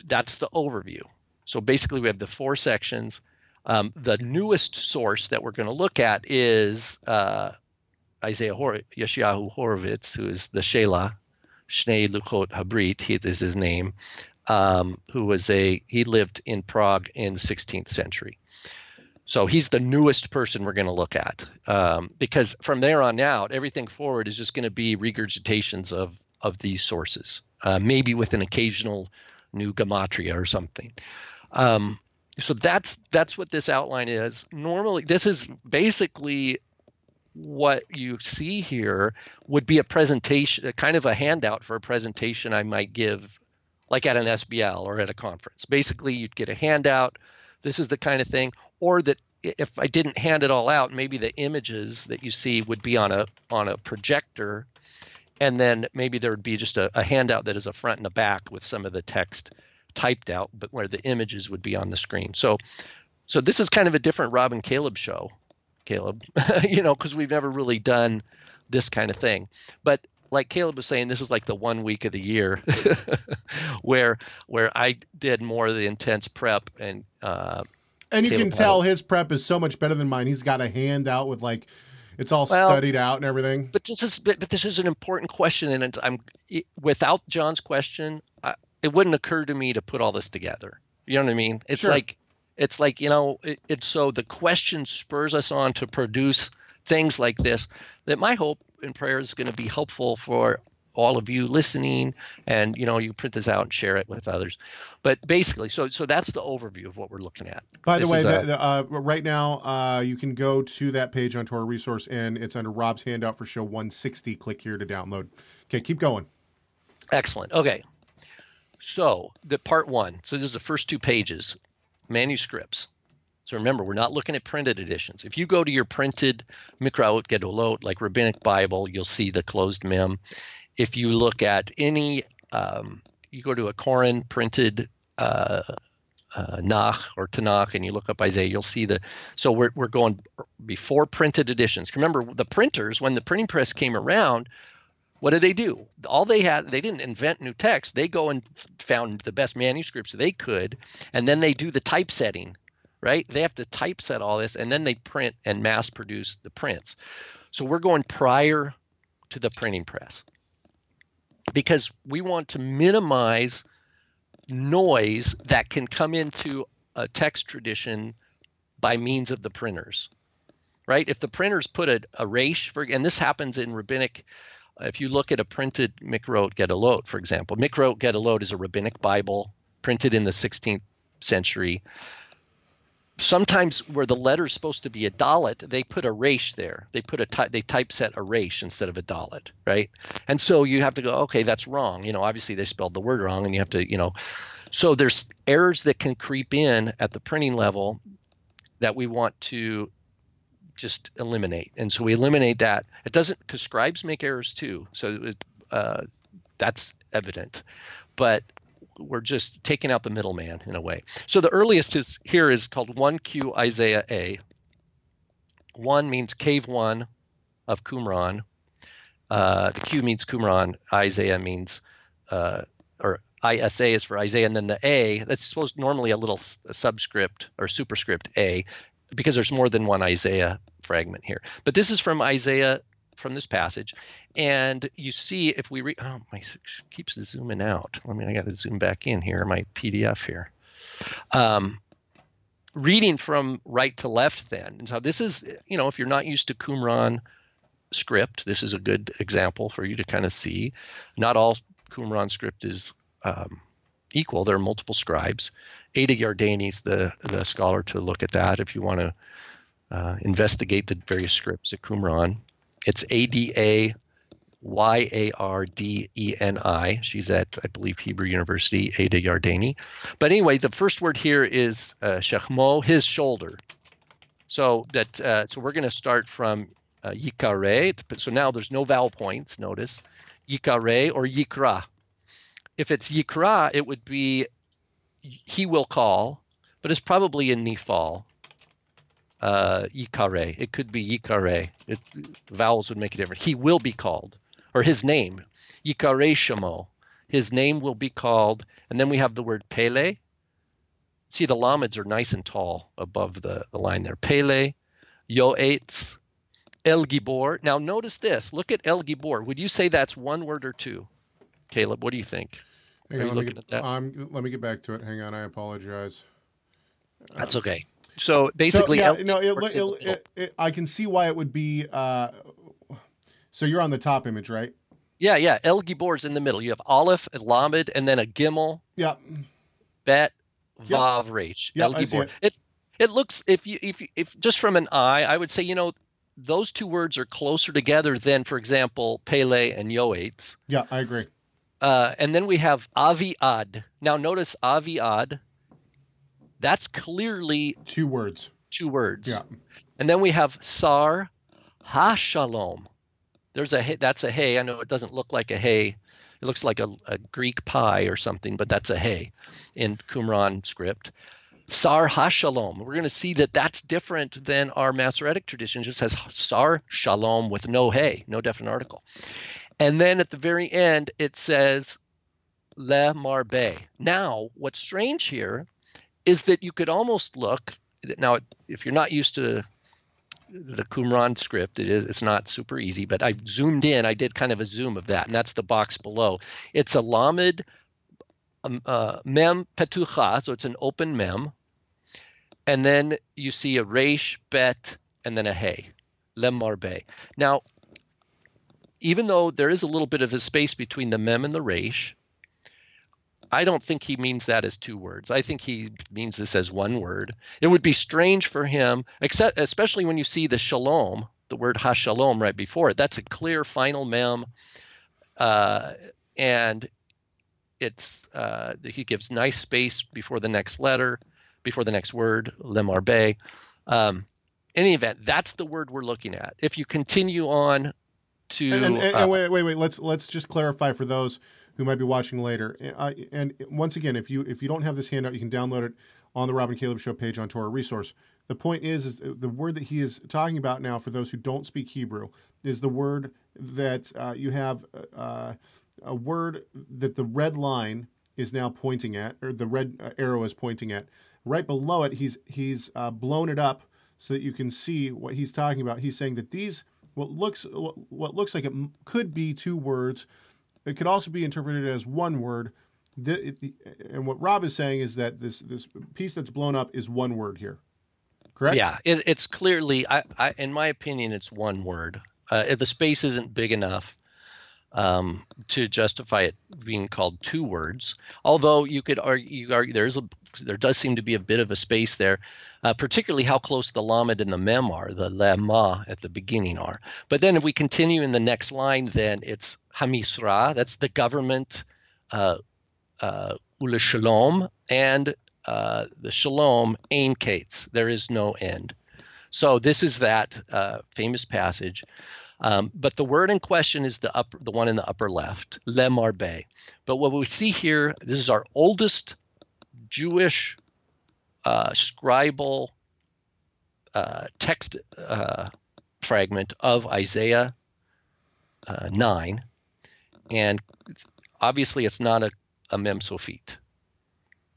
that's the overview. So basically, we have the four sections. Um, the newest source that we're going to look at is uh, Isaiah Hor- Yeshayahu Horovitz, who is the Shelah, Shnei Luchot Habrit, he is his name, um, who was a, he lived in Prague in the 16th century. So he's the newest person we're going to look at um, because from there on out, everything forward is just going to be regurgitations of of these sources, uh, maybe with an occasional new gematria or something. Um, so that's that's what this outline is. Normally, this is basically what you see here would be a presentation, a kind of a handout for a presentation I might give, like at an SBL or at a conference. Basically, you'd get a handout. This is the kind of thing, or that if I didn't hand it all out, maybe the images that you see would be on a on a projector, and then maybe there would be just a, a handout that is a front and a back with some of the text typed out, but where the images would be on the screen. So, so this is kind of a different Rob and Caleb show, Caleb, you know, because we've never really done this kind of thing. But like Caleb was saying, this is like the one week of the year where where I did more of the intense prep and uh, And you Caleb can tell his prep is so much better than mine. He's got a handout with like, it's all Well- studied out and everything. but this is but, but this is an important question and it's, i'm it- without john's question I, it wouldn't occur to me to put all this together you know what i mean it's Sure. like it's like you know it, it's so the question spurs us on to produce things like this that my hope and prayer is going to be helpful for all of you listening and you know you print this out and share it with others but basically so so that's the overview of what we're looking at By the way, the, a- the, uh, right now uh, you can go to that page on Torah Resource and it's under Rob's handout for show 160. Click here to download. Okay, keep going. Excellent. Okay. So the part one. So this is the first two pages, manuscripts. So remember, we're not looking at printed editions. If you go to your printed Mikraot Gedolot, like Rabbinic Bible, you'll see the closed mem. If you look at any, um, you go to a Koren printed uh, uh, Nach or Tanakh, and you look up Isaiah, you'll see the. So we're we're going before printed editions. Remember, the printers when the printing press came around, what did they do? All they had, they didn't invent new text. They go and found the best manuscripts they could, and then they do the typesetting, right? They have to typeset all this, and then they print and mass produce the prints. So we're going prior to the printing press because we want to minimize noise that can come into a text tradition by means of the printers right if the printers put a, a resh for and this happens in rabbinic uh, if you look at a printed Mikraot Gedolot, for example, Mikraot Gedolot is a rabbinic Bible printed in the 16th century. Sometimes where the letter's supposed to be a dalet, they put a resh there. They put a ty- they typeset a resh instead of a dalet, right? And so you have to go, okay, that's wrong. You know, obviously they spelled the word wrong, and you have to, you know, so there's errors that can creep in at the printing level that we want to just eliminate. And so we eliminate that. It doesn't because scribes make errors too. So it, uh, that's evident. But we're just taking out the middleman in a way. So the earliest is here is called 1Q Isaiah A. One means cave one of Qumran. Uh, the Q means Qumran. Isaiah means, uh, or ISA is for Isaiah, and then the A that's supposed normally a little subscript or superscript A, because there's more than one Isaiah fragment here. But this is from Isaiah from this passage, and you see if we read, oh my keeps zooming out. I mean, I got to zoom back in here, my PDF here. Um, reading from right to left, then, and so this is, you know, if you're not used to Qumran script, this is a good example for you to kind of see. Not all Qumran script is um, equal. There are multiple scribes. Ada Yardeni's the the scholar to look at that if you want to uh, investigate the various scripts at Qumran. It's A D A Y A R D E N I. She's at I believe Hebrew University. Ada Yardeni. But anyway, the first word here is uh, shechmo, his shoulder. So that uh, so we're going to start from uh, yikare. So now there's no vowel points. Notice yikare or yikra. If it's yikra, it would be he will call, but it's probably in nifal. Uh, yikare. It could be yikare. It, vowels would make a difference. He will be called, or his name, yikare shamo. His name will be called, and then we have the word pele. See, the lamids are nice and tall above the, the line there. Pele, yoetz, El Gibor. Now notice this. Look at El Gibor. Would you say that's one word or two? Caleb, what do you think? Hang Are on, you let me looking get, at that? Um, let me get back to it. Hang on, I apologize. That's okay. So basically, so, yeah, no, it, Gibor's in the it, it, I can see why it would be. Uh, so you're on the top image, right? yeah, yeah. El Gibor's in the middle. You have Aleph, Lamed, and then a Gimel, Yeah. Bet, Yep. Vav. Yep, El Gibor. it. It looks if you if you, if just from an eye, I would say you know those two words are closer together than, for example, Pele and Yoetz. Yeah, I agree. Uh, and then we have Aviad. Now notice Aviad. That's clearly Two words. two words. Yeah. And then we have Sar HaShalom. There's a hey, that's a hey. I know it doesn't look like a hey. It looks like a, a Greek pie or something, but that's a hey in Qumran script. Sar HaShalom. We're going to see that that's different than our Masoretic tradition. It just says Sar Shalom with no hey, no definite article. And then at the very end, it says Le Marbe. Now, what's strange here is that you could almost look now if you're not used to the Qumran script, it is it's not super easy, but I zoomed in. I did kind of a zoom of that, and that's the box below. It's a Lamed um, uh, Mem Petucha, so it's an open Mem, and then you see a Resh Bet and then a Hey, Lem Marbe. Now, even though there is a little bit of a space between the Mem and the Resh, I don't think he means that as two words. I think he means this as one word. It would be strange for him, except especially when you see the shalom, the word hashalom right before it. That's a clear final mem, uh, and it's uh, he gives nice space before the next letter, before the next word, lemarbe. Um, in any event, that's the word we're looking at. If you continue on to And, and, and uh, wait, wait, wait. Let's let's just clarify for those who might be watching later. Uh, and once again, if you if you don't have this handout, you can download it on the Rob and Caleb Show page on Torah Resource. The point is, is the word that he is talking about now, for those who don't speak Hebrew, is the word that uh, you have uh, a word that the red line is now pointing at, or the red uh, arrow is pointing at. Right below it, he's he's uh, blown it up so that you can see what he's talking about. He's saying that these what looks what looks like it could be two words it could also be interpreted as one word. The, and what Rob is saying is that this this piece that's blown up is one word here. Correct? Yeah, it, it's clearly, I, I, in my opinion, it's one word. Uh, the space isn't big enough um, to justify it being called two words. Although you could argue, you argue there's a there does seem to be a bit of a space there, uh, particularly how close the lamed and the mem are, the lema at the beginning are. But then if we continue in the next line, then it's hamisra, that's the government, uh, uh, ule shalom, and uh, the shalom, ein kates, there is no end. So this is that uh, famous passage. Um, but the word in question is the upper, the one in the upper left, lemarbe. But what we see here, this is our oldest Jewish uh, scribal uh, text uh, fragment of Isaiah uh, 9. And obviously, it's not a, a Mem Sofit.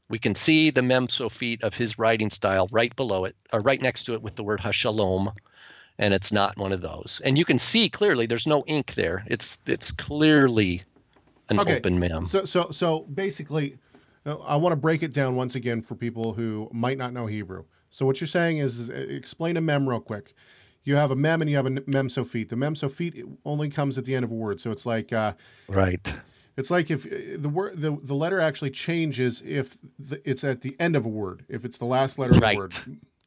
We can see the Mem Sofit of his writing style right below it, or right next to it with the word Hashalom, and it's not one of those. And you can see clearly there's no ink there. It's it's clearly an Okay. open Mem. So so so basically, uh, I want to break it down once again for people who might not know Hebrew. So what you're saying is, is uh, explain a mem real quick. You have a mem and you have a mem sofit. The mem sofit only comes at the end of a word. So it's like uh, right. It's like if uh, the word the, the letter actually changes if the, it's at the end of a word. If it's the last letter of Right. a word.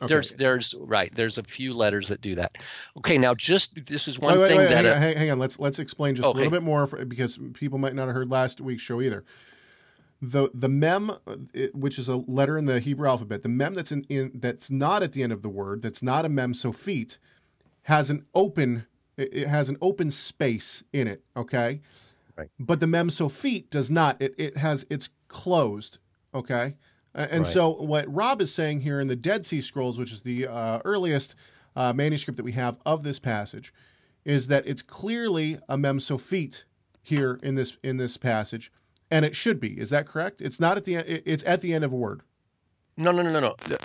Okay. There's there's right. There's a few letters that do that. Okay, now just this is one Wait, wait, thing wait, that hang, uh, on, hang, hang on. Let's let's explain just a little bit more for, because people might not have heard last week's show either. The the mem, which is a letter in the Hebrew alphabet, the mem that's in, in that's not at the end of the word, that's not a mem sofit, has an open it has an open space in it. Okay, Right. But the mem sofit does not. It it has it's closed. Okay, and Right. so what Rob is saying here in the Dead Sea Scrolls, which is the uh, earliest uh, manuscript that we have of this passage, is that it's clearly a mem sofit here in this in this passage, and it should be. Is that correct? It's not at the end. It's at the end of a word. no no no no no.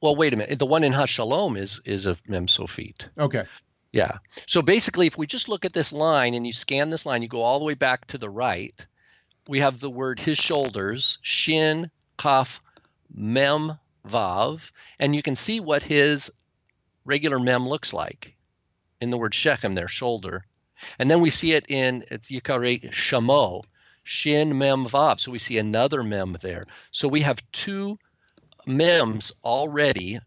Well, wait a minute. The one in Hashalom is is a Mem Sofit. Okay. Yeah. So basically, if we just look at this line and you scan this line, you go all the way back to the right, we have the word his shoulders, shin, kaf, mem, vav, and you can see what his regular mem looks like in the word shechem, their shoulder. And then we see it in it's yikare shamo, shin, mem, vav. So we see another mem there. So we have two mems already,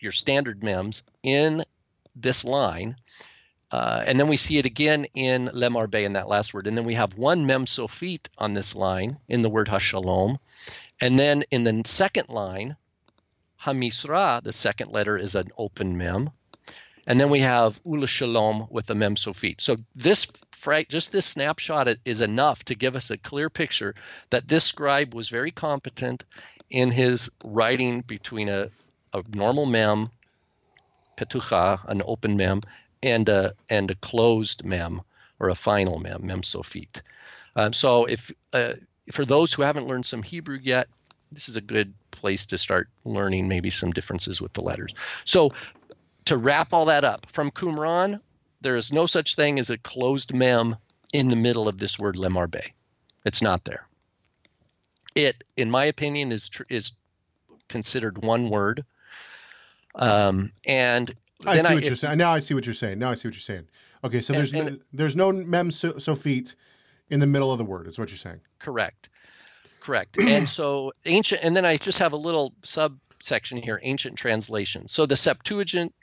your standard mems, in this line. Uh, and then we see it again in Lemarbe in that last word. And then we have one mem sophite on this line in the word hashalom. And then in the second line, Hamisra, the second letter, is an open mem. And then we have Ula Shalom with the mem sofit. So this just this snapshot is enough to give us a clear picture that this scribe was very competent in his writing between a, a normal mem, petucha, an open mem, and a and a closed mem or a final mem, mem sofit. Um, so if uh, for those who haven't learned some Hebrew yet, this is a good place to start learning maybe some differences with the letters. So to wrap all that up, from Qumran, there is no such thing as a closed mem in the middle of this word lemarbe. It's not there. It, in my opinion, is is considered one word. Um, and I see I, what if, you're saying. Now I see what you're saying. Now I see what you're saying. Okay, so there's and, no, there's no mem sofit in the middle of the word. Is what you're saying. Correct. Correct. and so ancient, and then I just have a little subsection here: ancient translation. So the Septuagint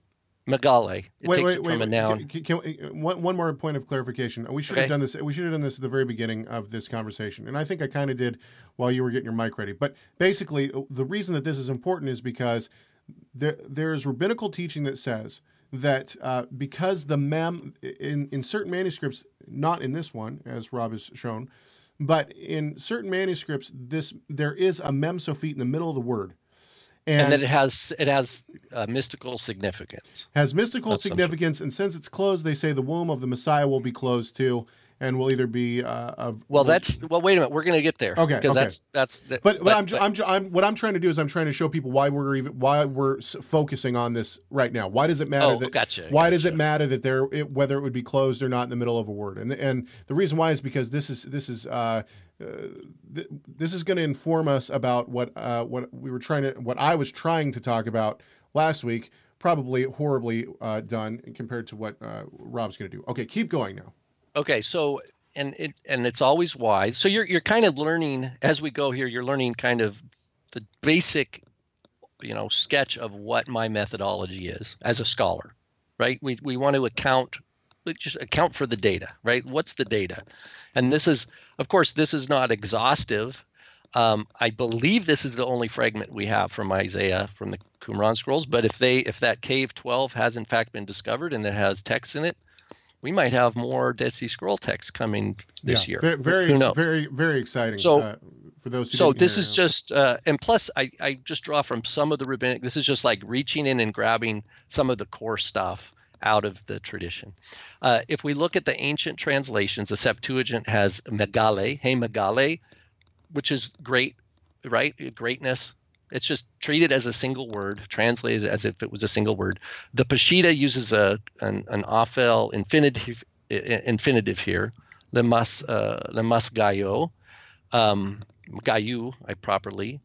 Megale. It wait, takes wait, it wait, from a noun. Can, can, can, one, one more point of clarification. We should okay. have done this. We should have done this at the very beginning of this conversation, and I think I kind of did while you were getting your mic ready. But basically, the reason that this is important is because there, there's rabbinical teaching that says that uh, because the mem in in certain manuscripts, not in this one, as Rob has shown, but in certain manuscripts, this there is a mem sofit in the middle of the word. And, and that it has it has uh, mystical significance. Has mystical That's significance, and since it's closed, they say the womb of the Messiah will be closed too, and we'll either be uh, of. Well, that's well. Wait a minute, we're going to get there. Okay, because okay. that's that's. The, but, but, but, I'm, but I'm, I'm what I'm trying to do is I'm trying to show people why we're even why we're focusing on this right now. Why does it matter? Oh, that, gotcha. Why gotcha. does it matter that there it, whether it would be closed or not in the middle of a word? And and the reason why is because this is this is. Uh, uh, th- this is going to inform us about what uh, what we were trying to what I was trying to talk about last week. Probably horribly uh, done compared to what uh, Rob's going to do. Okay, keep going now. Okay, so and it and it's always wise. So you're you're kind of learning as we go here. You're learning kind of the basic, you know, sketch of what my methodology is as a scholar, right? We we want to account just account for the data, right? What's the data? And this is, of course, this is not exhaustive. Um, I believe this is the only fragment we have from Isaiah from the Qumran scrolls. But if they, if that cave 12 has in fact been discovered and it has text in it, we might have more Dead Sea Scroll text coming this yeah, year. Very, very, very exciting. So, uh, for those. so this is just, uh, and plus, I, I just draw from some of the rabbinic. This is just like reaching in and grabbing some of the core stuff out of the tradition. Uh, if we look at the ancient translations, the Septuagint has megale, hey megale, which is great, right? Greatness. It's just treated as a single word, translated as if it was a single word. The Peshitta uses a an, an afel infinitive infinitive here, lemas uh, lemas gayo, um, gayu, I properly.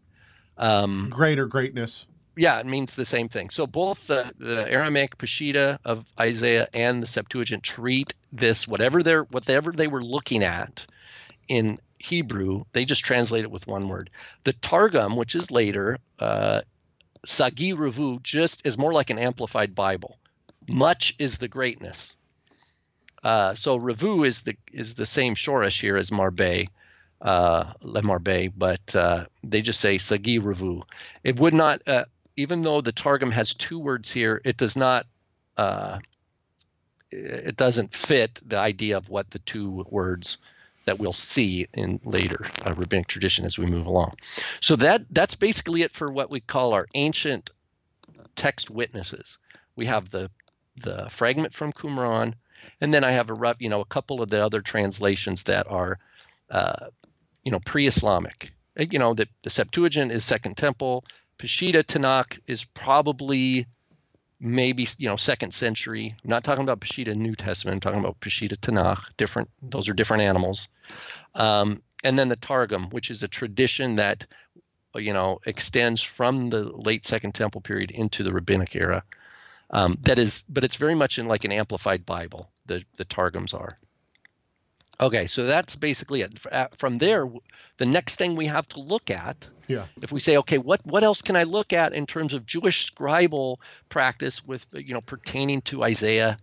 Um, Greater greatness yeah, it means the same thing. So both the, the Aramaic Peshitta of Isaiah and the Septuagint treat this whatever they're whatever they were looking at in Hebrew, they just translate it with one word. The Targum, which is later, uh, Sagi Revu, just is more like an amplified Bible. Much is the greatness. Uh, so Revu is the is the same Shoresh here as Marbe, uh, Le Marbe, but uh, they just say Sagi Revu. It would not. Uh, even though the Targum has two words here, it does not uh, it doesn't fit the idea of what the two words that we'll see in later uh, rabbinic tradition as we move along. So that that's basically it for what we call our ancient text witnesses. We have the the fragment from Qumran, and then I have a rough, you know, a couple of the other translations that are, uh, you know, pre-Islamic. You know, the, the Septuagint is Second Temple, Peshitta Tanakh is probably maybe you know second century. I'm not talking about Peshitta New Testament. I'm talking about Peshitta Tanakh. Different. Those are different animals. Um, and then the Targum, which is a tradition that you know extends from the late Second Temple period into the Rabbinic era. Um, that is, but it's very much in like an amplified Bible. The the Targums are. Okay, so that's basically it. From there, the next thing we have to look at, yeah. if we say, okay, what what else can I look at in terms of Jewish scribal practice with you know pertaining to Isaiah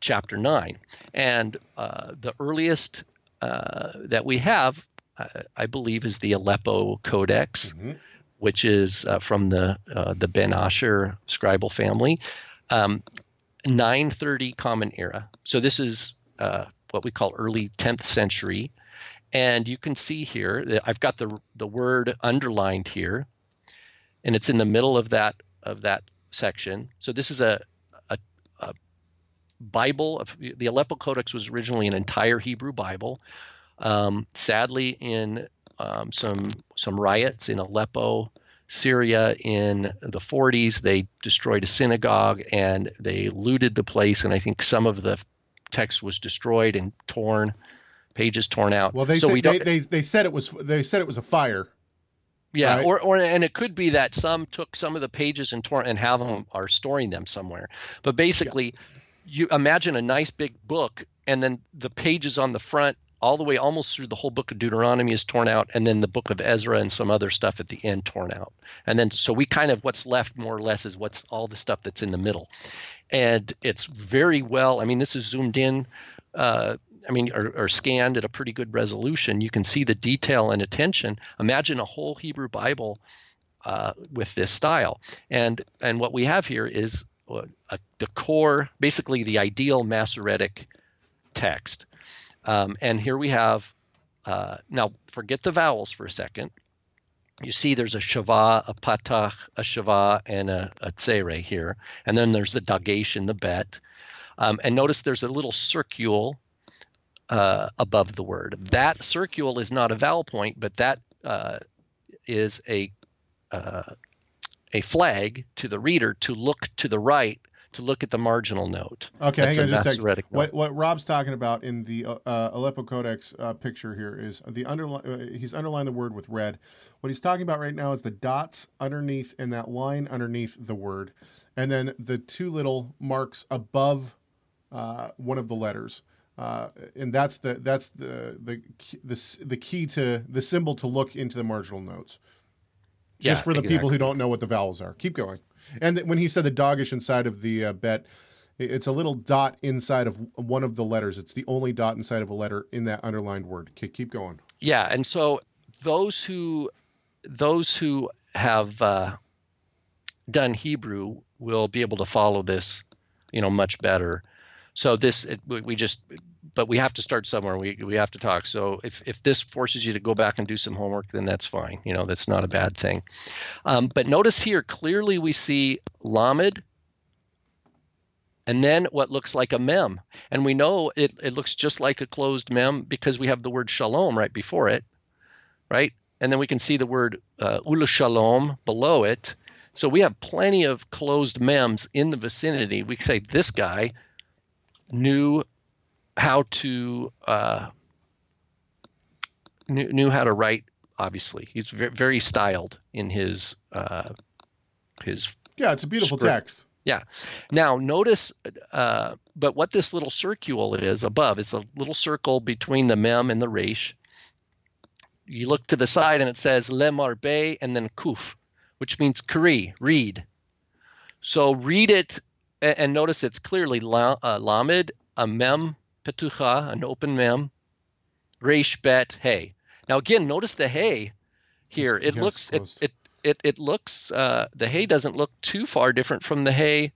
chapter nine, and uh, the earliest uh, that we have, uh, I believe, is the Aleppo Codex. Mm-hmm. which is uh, from the uh, the Ben Asher scribal family. Um, 930 Common Era. So this is uh, what we call early 10th century, and you can see here that I've got the the word underlined here, and it's in the middle of that of that section. So this is a a, a Bible. Of, the Aleppo Codex was originally an entire Hebrew Bible. Um, sadly, in um, some some riots in Aleppo, Syria in the 40s. They destroyed a synagogue and they looted the place, and I think some of the text was destroyed and torn, pages torn out. Well, they so said, we don't, they they said it was they said it was a fire. yeah, right. or or and it could be that some took some of the pages and torn and have them are storing them somewhere. But basically, you imagine a nice big book, and then the pages on the front all the way almost through the whole book of Deuteronomy is torn out, and then the book of Ezra and some other stuff at the end torn out. And then so we kind of what's left more or less is what's all the stuff that's in the middle. And it's very well, I mean, this is zoomed in, uh, I mean, or, or scanned at a pretty good resolution. You can see the detail and attention. Imagine a whole Hebrew Bible uh, with this style. And and what we have here is uh, a, the core, basically the ideal Masoretic text. Um, and here we have, uh, now forget the vowels for a second. You see there's a shava, a patach, a shava, and a, a tsere here. And then there's the dagesh and the bet. Um, and notice there's a little circule uh, above the word. That circule is not a vowel point, but that uh, is a uh, a flag to the reader to look to the right to look at the marginal note. Okay, That's hang on a just a second. What what Rob's talking about in the uh, uh, Aleppo Codex uh, picture here is the underline. Uh, he's underlined the word with red. What he's talking about right now is the dots underneath and that line underneath the word, and then the two little marks above uh, one of the letters. Uh, and that's the that's the the key- the the key to the symbol to look into the marginal notes. Just Yeah, for the people who don't know what the vowels are. Keep going. And when he said the dagesh inside of the uh, bet, it's a little dot inside of one of the letters. It's the only dot inside of a letter in that underlined word. Okay, keep going. Yeah, and so those who those who have uh, done Hebrew will be able to follow this, you know, much better. So this it, we we just, but we have to start somewhere. We we have to talk. So if if this forces you to go back and do some homework, then that's fine. You know, that's not a bad thing. Um, but notice here clearly we see lamed. And then what looks like a mem. And we know it, it looks just like a closed mem because we have the word shalom right before it right? And then we can see the word uh, ula shalom below it. So we have plenty of closed mems in the vicinity. We say this guy knew how to uh, knew, knew how to write. Obviously, he's very, very styled in his uh, his Yeah, it's a beautiful Script. text. yeah. Now notice, uh, but what this little circule is above, it's a little circle between the mem and the resh. You look to the side and it says lemar bay and then kuf, which means kri, read. So read it a- and notice it's clearly la, uh, lamed, a mem petucha, an open mem, resh bet hey. Now again, notice the hey here. It yes, looks it, it it it looks uh, the Hey doesn't look too far different from the Hey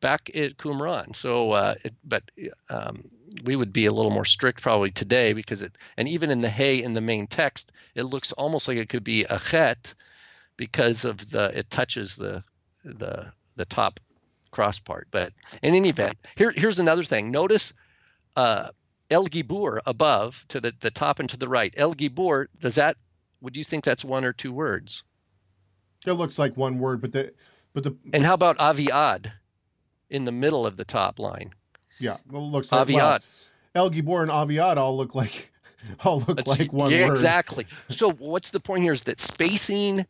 back at Qumran. So, uh, it, but um, we would be a little more strict probably today because it and even in the hey in the main text, it looks almost like it could be a chet because of the it touches the the the top cross part. But in any event, here here's another thing. Notice. Uh, El Gibor above to the, the top and to the right. El Gibor, does that, would you think that's one or two words? It looks like one word, but the but the And how about Aviad in the middle of the top line? yeah, well, it looks like Aviad. El Gibor and Aviad all look like all look That's- like one yeah, word. exactly. So what's the point here is that spacing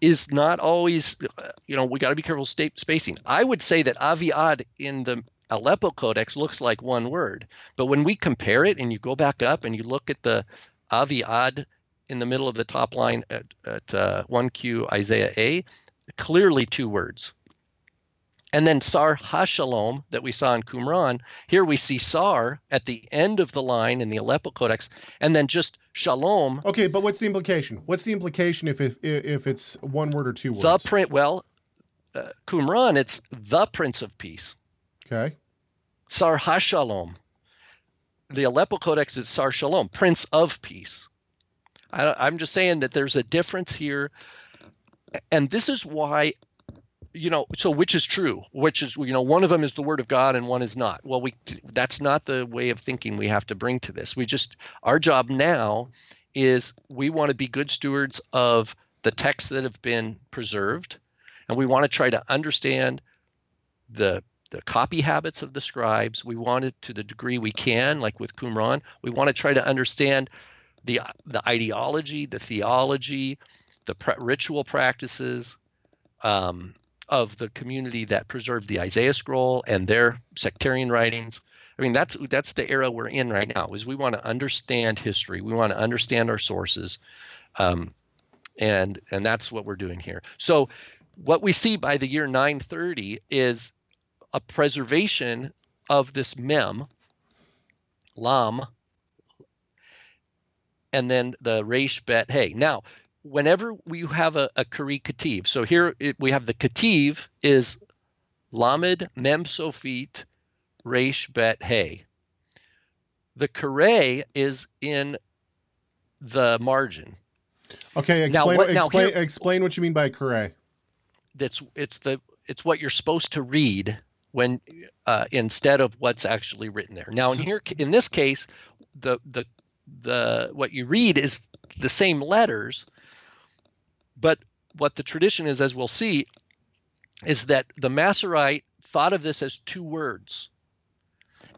is not always, uh, you know, we got to be careful sta- spacing. I would say that Aviad in the Aleppo Codex looks like one word, but when we compare it and you go back up and you look at the Aviad in the middle of the top line at, at uh, 1Q Isaiah A, clearly two words. And then Sar HaShalom that we saw in Qumran, here we see Sar at the end of the line in the Aleppo Codex, and then just Shalom. Okay, but what's the implication? What's the implication if if, if it's one word or two words? The print, well, uh, Qumran, it's the Prince of Peace. Okay. Sar HaShalom. The Aleppo Codex is Sar Shalom, Prince of Peace. I, I'm just saying that there's a difference here. And this is why you know so which is true which is you know one of them is the word of god and one is not well we that's not the way of thinking we have to bring to this we just our job now is we want to be good stewards of the texts that have been preserved and we want to try to understand the the copy habits of the scribes we want it to the degree we can like with qumran we want to try to understand the the ideology the theology the pra- ritual practices um, of the community that preserved the Isaiah scroll and their sectarian writings. I mean, that's that's the era we're in right now. Is we want to understand history, we want to understand our sources, um, and and that's what we're doing here. So, what we see by the year 930 is a preservation of this mem, lam, and then the resh bet hey. Now, whenever we have a, a Kari Kativ, so here it, we have the Kativ is Lamed Mem Sofit Resh Bet Hey. The Kare is in the margin. Okay, Now, explain what- now explain, here- explain what you mean by correct. That's it's the it's what you're supposed to read when uh, instead of what's actually written there. Now, in here in this case, the the the what you read is the same letters, but what the tradition is, as we'll see, is that the Masorete thought of this as two words,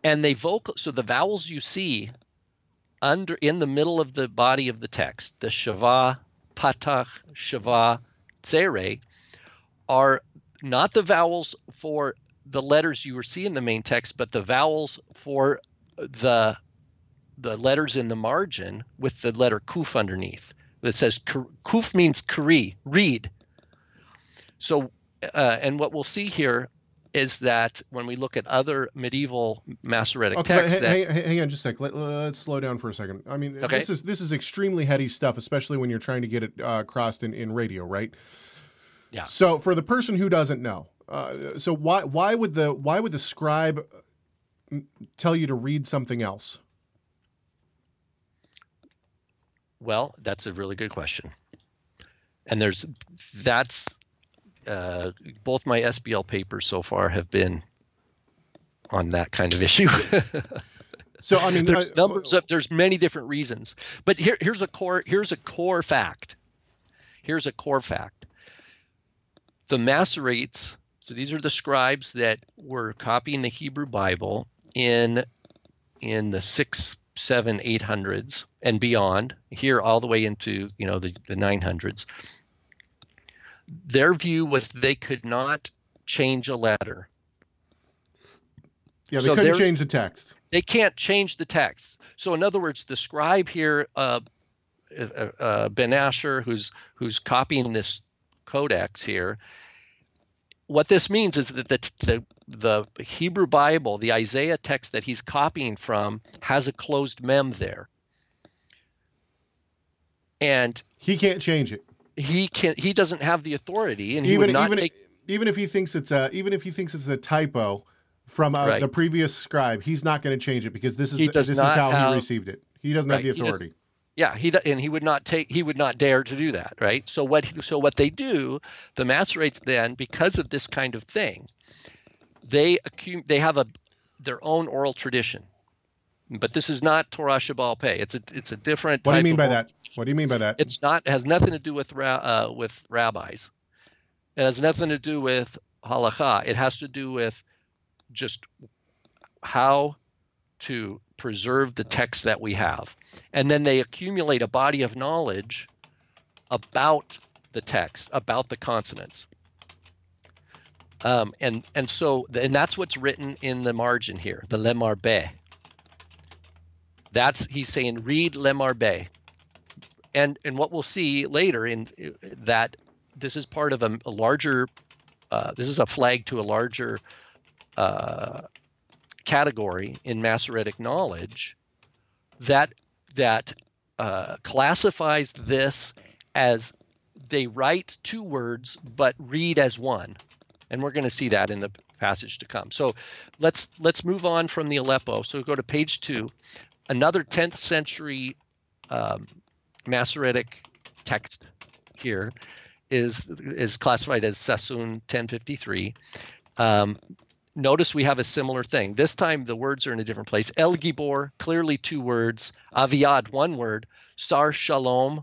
and they vocal. So the vowels you see under in the middle of the body of the text, the shava, patach, shava, tsere, are not the vowels for the letters you see in the main text, but the vowels for the the letters in the margin with the letter kuf underneath. That says kuf means kari, read. So, uh, and what we'll see here is that when we look at other medieval Masoretic Okay, texts, hang, that hang, hang on just a sec. Let, us slow down for a second. I mean, Okay. this is this is extremely heady stuff, especially when you're trying to get it uh, crossed in, in radio, right? Yeah. So, for the person who doesn't know, uh, so why why would the why would the scribe mm, tell you to read something else? Well, that's a really good question. And there's that's uh, both my SBL papers so far have been on that kind of issue. So, I mean, there's uh, numbers of there's many different reasons, but here here's a core here's a core fact. Here's a core fact. The Masoretes, so these are the scribes that were copying the Hebrew Bible in in the six, seven, eight hundreds and beyond, here all the way into you know the, the nine hundreds. Their view was they could not change a letter. yeah, they so couldn't change the text. They can't change the text. So in other words, the scribe here, uh, uh, uh, Ben Asher, who's who's copying this codex here, what this means is that the, the the Hebrew Bible, the Isaiah text that he's copying from, has a closed mem there, and He can't change it. he can he doesn't have the authority, and he even not even take. even if he thinks it's a even if he thinks it's a typo from uh, Right. the previous scribe, he's not going to change it because this is He does this is how have- he received it. He doesn't Right, have the authority. Yeah, he and he would not take he would not dare to do that, right? So what so what they do, the Masoretes then, because of this kind of thing, they accum- they have a their own oral tradition. But this is not Torah Shebe'al Peh. It's a it's a different. What do you mean by that? What do you mean by that? It's not has nothing to do with ra- uh, with rabbis. It has nothing to do with halacha. It has to do with just how to preserve the text that we have, and then they accumulate a body of knowledge about the text, about the consonants. Um, and and so and that's what's written in the margin here, the lemar be. That's he's saying read lemar be and and what we'll see later in that this is part of a, a larger uh, this is a flag to a larger uh, category in Masoretic knowledge that that uh, classifies this as they write two words but read as one, and we're going to see that in the passage to come. So let's let's move on from the Aleppo. So go to page two, another 10th century um, Masoretic text here is is classified as Sassoon 1053. Um, notice we have a similar thing. This time the words are in a different place. El Gibor, clearly two words. Aviad, one word. Sar Shalom,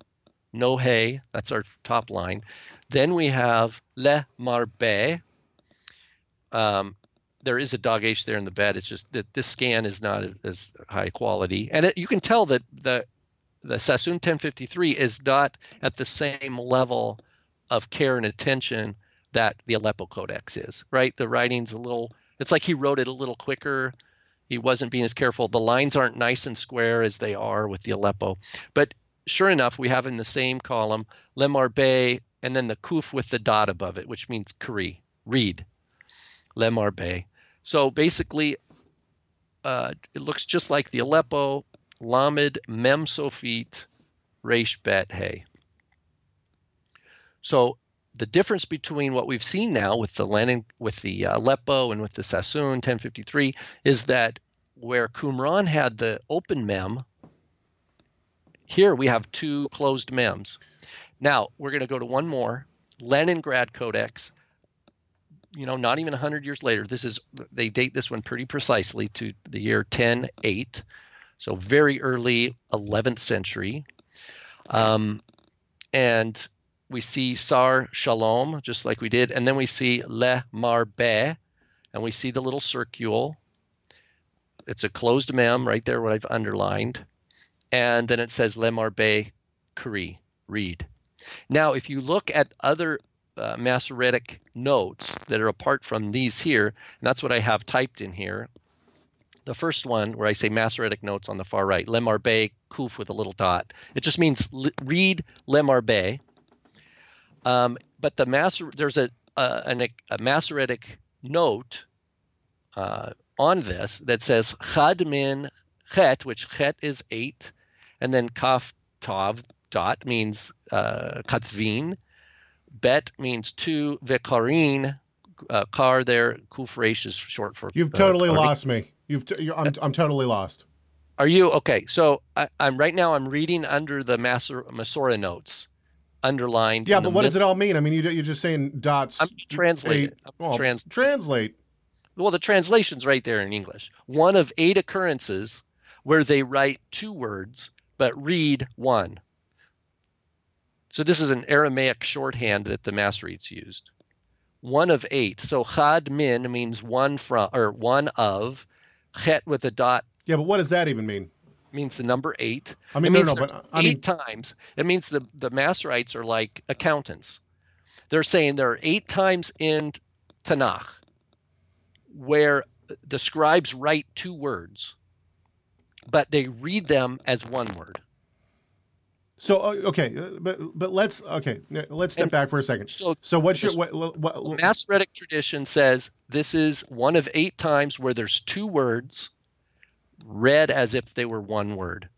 no hey. That's our top line. Then we have Le Marbe. Um, there is a dagesh there in the bet. It's just that this scan is not as high quality, and it, you can tell that the the Sassoon 1053 is not at the same level of care and attention that the Aleppo Codex is. Right, the writing's a little. It's like he wrote it a little quicker. He wasn't being as careful. The lines aren't nice and square as they are with the Aleppo. But sure enough, we have in the same column Lemarbe and then the kuf with the dot above it, which means kri, read. Lemarbe. So basically, uh, it looks just like the Aleppo, Lamed, Mem Sofit, Resh Bet Hey. So the difference between what we've seen now with the Lenin, with the uh, Aleppo and with the Sassoon 1053 is that where Qumran had the open mem, here we have two closed mems. Now we're going to go to one more Leningrad Codex. You know, not even 100 years later. This is they date this one pretty precisely to the year 1008, so very early 11th century. Um, and we see Sar Shalom, just like we did, and then we see Le Marbe, and we see the little circule. It's a closed mem right there, what I've underlined. And then it says Le Marbe Kri, read. Now, if you look at other uh, Masoretic notes that are apart from these here, and that's what I have typed in here. The first one, where I say Masoretic notes on the far right, Le Marbe Kuf with a little dot. It just means read Le Marbe. Um, but the there's a, a, an, a Masoretic note uh, on this that says Chad min Chet, which Chet is eight, and then Kaf Tav dot means uh, Katvin. Bet means two. Vikarin, uh, car there. Kufresh is short for. You've totally uh, lost me. You've. T- I'm. I'm totally lost. Are you okay? So I, am right now. I'm reading under the Masora notes, underlined. Yeah, but what does it all mean? I mean, you, you're just saying dots. I'm translating. Well, trans- translate. Well, the translation's right there in English. One of eight occurrences where they write two words but read one. So this is an Aramaic shorthand that the Masoretes used. One of eight. So chad min means one from or one of. Chet with a dot. Yeah, but what does that even mean? Means the number eight. I mean, it no, no, but I eight mean, times. It means the the Masoretes are like accountants. They're saying there are eight times in Tanakh where the scribes write two words, but they read them as one word. So uh, okay, uh, but but let's okay, let's step and back for a second. So, so what's your what, what, what, Masoretic tradition says this is one of eight times where there's two words read as if they were one word.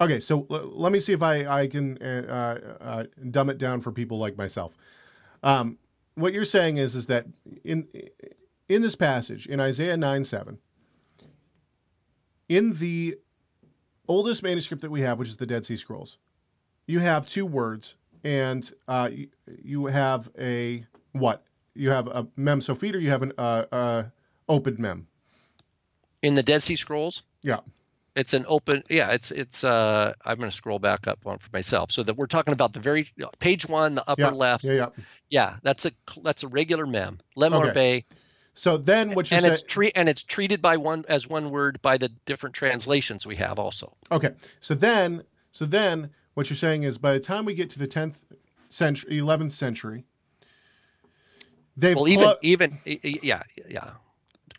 Okay, so l- let me see if I I can uh, uh, dumb it down for people like myself. Um, what you're saying is is that in in this passage in Isaiah nine seven, in the oldest manuscript that we have, which is the Dead Sea Scrolls, you have two words, and uh, you, you, have a what? You have a mem sofit, or you have an uh, uh, open mem. In the Dead Sea Scrolls, yeah, it's an open. Yeah, it's it's. Uh, I'm going to scroll back up one for myself, so that we're talking about the very page one, the upper yeah, left. Yeah, yeah, yeah. That's a that's a regular mem. Lemar okay. Bay. So then, what you're and saying, it's tre- and it's treated by one as one word by the different translations we have also. Okay, so then, so then, what you're saying is, by the time we get to the 10th century, 11th century, they've well, even even yeah yeah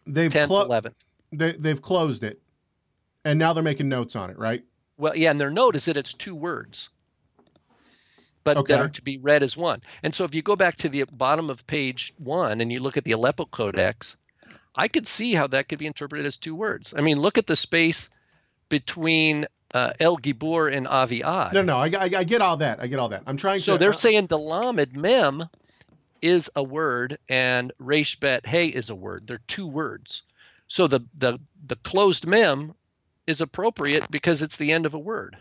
they've 10th, clo- 11th. They they've closed it, and now they're making notes on it, right? Well, yeah, and their note is that it's two words. but Okay. that are to be read as one. And so if you go back to the bottom of page one and you look at the Aleppo Codex, I could see how that could be interpreted as two words. I mean, look at the space between uh, El Gibor and Aviad. No, no, I, I, I get all that. I get all that. I'm trying So to. they're uh, saying the Lamed Mem is a word and Resh Bet Hey is a word. They're two words. So the the the closed mem is appropriate because it's the end of a word,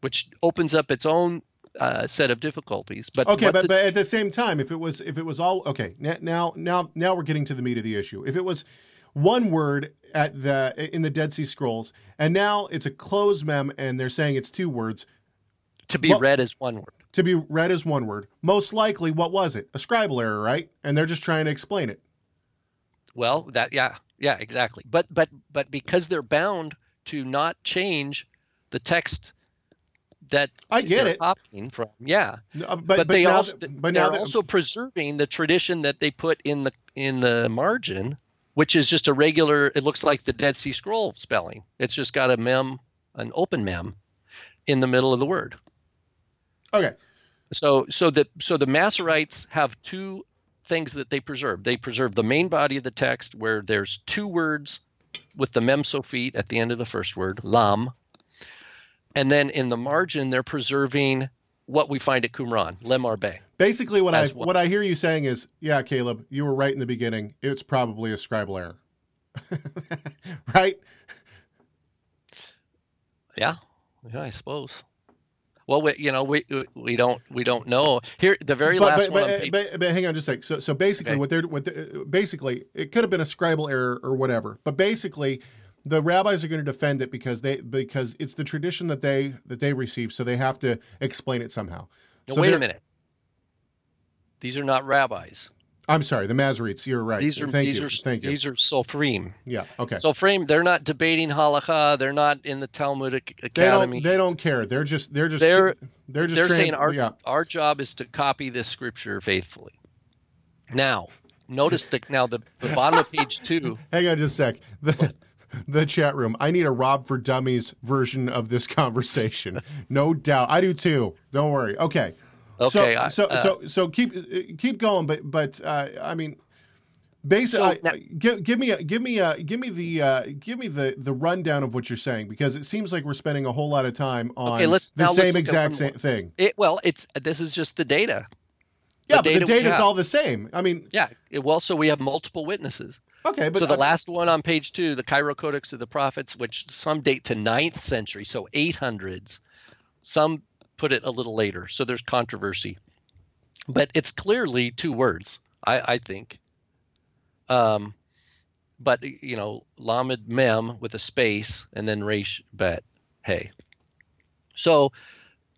which opens up its own uh, set of difficulties. But Okay, but, the- but at the same time, if it was if it was all okay, now now now we're getting to the meat of the issue. If it was one word at the in the Dead Sea Scrolls, and now it's a closed mem, and they're saying it's two words to be well- read as one word. to be read as one word. Most likely, what was it? A scribal error, right? And they're just trying to explain it. Well, that yeah, yeah, exactly. But but but because they're bound to not change the text that I get they're it. copying from, yeah. Uh, but, But, but, they also th- but they're that- also preserving the tradition that they put in the in the margin, which is just a regular. It looks like the Dead Sea Scroll spelling. It's just got a mem, an open mem, in the middle of the word. okay. So so the so the Masoretes have two things that they preserve. They preserve the main body of the text where there's two words with the mem Sofit at the end of the first word, lam. And then in the margin, they're preserving what we find at Qumran, lemarbe. Basically, what I what I hear you saying is, yeah, Caleb, you were right in the beginning. It's probably a scribal error, right? Yeah, yeah, I suppose. Well, we, you know, we we don't we don't know. Here, the very but, last but, one. but, on page, but, but hang on just a sec. So, so basically, Okay. what they're what basically it could have been a scribal error or whatever. But basically, the rabbis are going to defend it because they because it's the tradition that they that they receive, so they have to explain it somehow. no, So wait a minute. These are not rabbis. I'm sorry, the Masoretes. You're right. These are Thank these you. are Thank you. these are sofrim. yeah. Okay. Sofrim. They're not debating halakha. They're not in the Talmudic they academy. don't. They don't care. They're just. They're just. They're- they're just. They're trans- saying our yeah. our job is to copy this scripture faithfully. Now, notice that now the, the bottom of page two. Hang on just a sec. The, the chat room. I need a Rob for Dummies version of this conversation. No doubt. I do too. Don't worry. Okay. Okay, So I- so, uh, so so keep keep going. But but uh, I mean, basically, So give, give me a give me a give me the uh, give me the the rundown of what you're saying because it seems like we're spending a whole lot of time on Okay, let's- the now let's same exact same thing. It, well, it's this is just the data. Yeah, but data the we data's all the same. I mean, Yeah. It, well, so we have multiple witnesses. okay, but so the last one on page two, the Cairo Codex of the Prophets, which some date to 9th century, so 800s. Some put it a little later, so there's controversy. But it's clearly two words, I, I think. Um, but you know, Lamed Mem with a space and then Resh Bet Hey. So,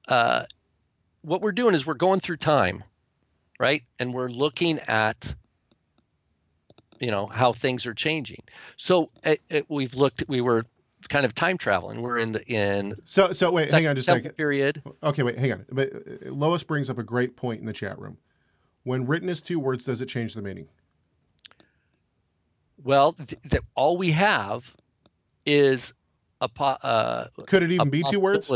uh, what we're doing is we're going through time, right? And we're looking at you know how things are changing so it, it, we've looked we were kind of time traveling we're in the in so so wait, hang on just a second. period Okay, wait, hang on. But uh, Lois brings up a great point in the chat room. When written as two words, does it change the meaning? well th- th- all we have is a po- uh, Could it even be two words?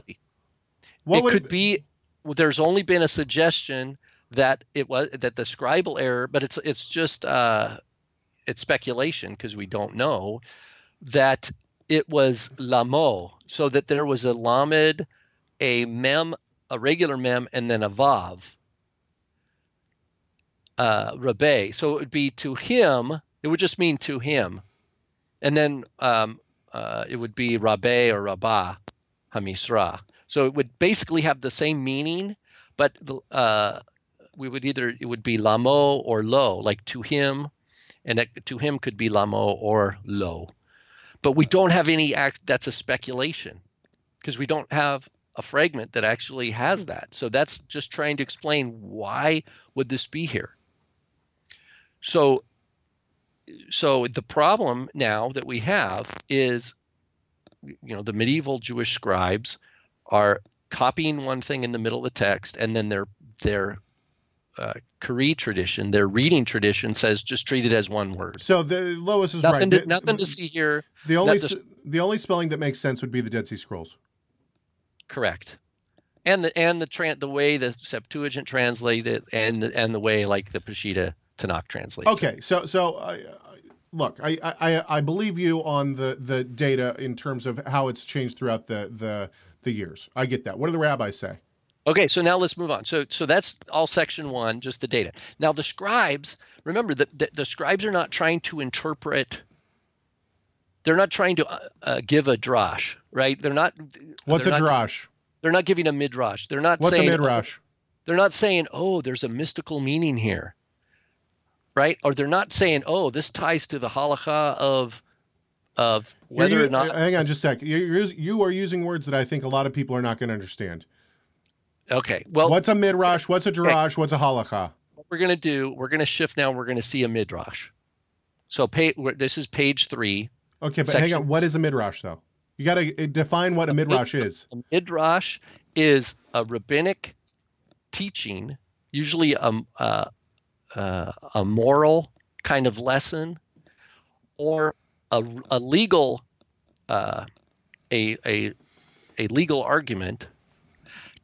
What it could be well, there's only been a suggestion that it was that the scribal error but it's it's just uh it's speculation because we don't know that it was lamo so that there was a lamed a mem a regular mem and then a vav uh so it would be to him it would just mean to him. And then um uh it would be rabe or rabah hamisra so it would basically have the same meaning, but uh, we would either it would be lamo or lo, like to him, and to him could be lamo or lo. But we don't have any act. That's a speculation because we don't have a fragment that actually has hmm. that. So that's just trying to explain why would this be here. So, so the problem now that we have is, you know, the medieval Jewish scribes are copying one thing in the middle of the text, and then their their uh, tradition, their reading tradition says just treat it as one word. So the Lois is Nothing, right. to, The- nothing to see here. The only just- the only spelling that makes sense would be the Dead Sea Scrolls. Correct. and the and the tran the way the Septuagint translated and the, and the way like the Peshitta Tanakh translates. it. Okay, so so I look, I, I I believe you on the the data in terms of how it's changed throughout the the the years. I get that. What do the rabbis say? Okay, so now let's move on. So so that's all section one, just the data. Now the scribes, remember that the, the scribes are not trying to interpret. They're not trying to uh, uh, give a drash, right? They're not. What's they're a not- drash? They're not giving a midrash. They're not What's a saying midrash? They're not saying, "Oh, there's a mystical meaning here," right? Or they're not saying, "Oh, this ties to the halacha of of whether u- or not." hang on just a sec. You're, you're, you are using words that I think a lot of people are not going to understand. Okay, well, What's a midrash? What's a drash? What's a halacha? what we're going to do, we're going to shift now. We're going to see a midrash. So, pay, this is page three. Okay, but hang on. What is a midrash though? You got to define what a midrash is. A midrash is a rabbinic teaching, usually a, a, a, a moral kind of lesson, or a, a legal uh, a, a a legal argument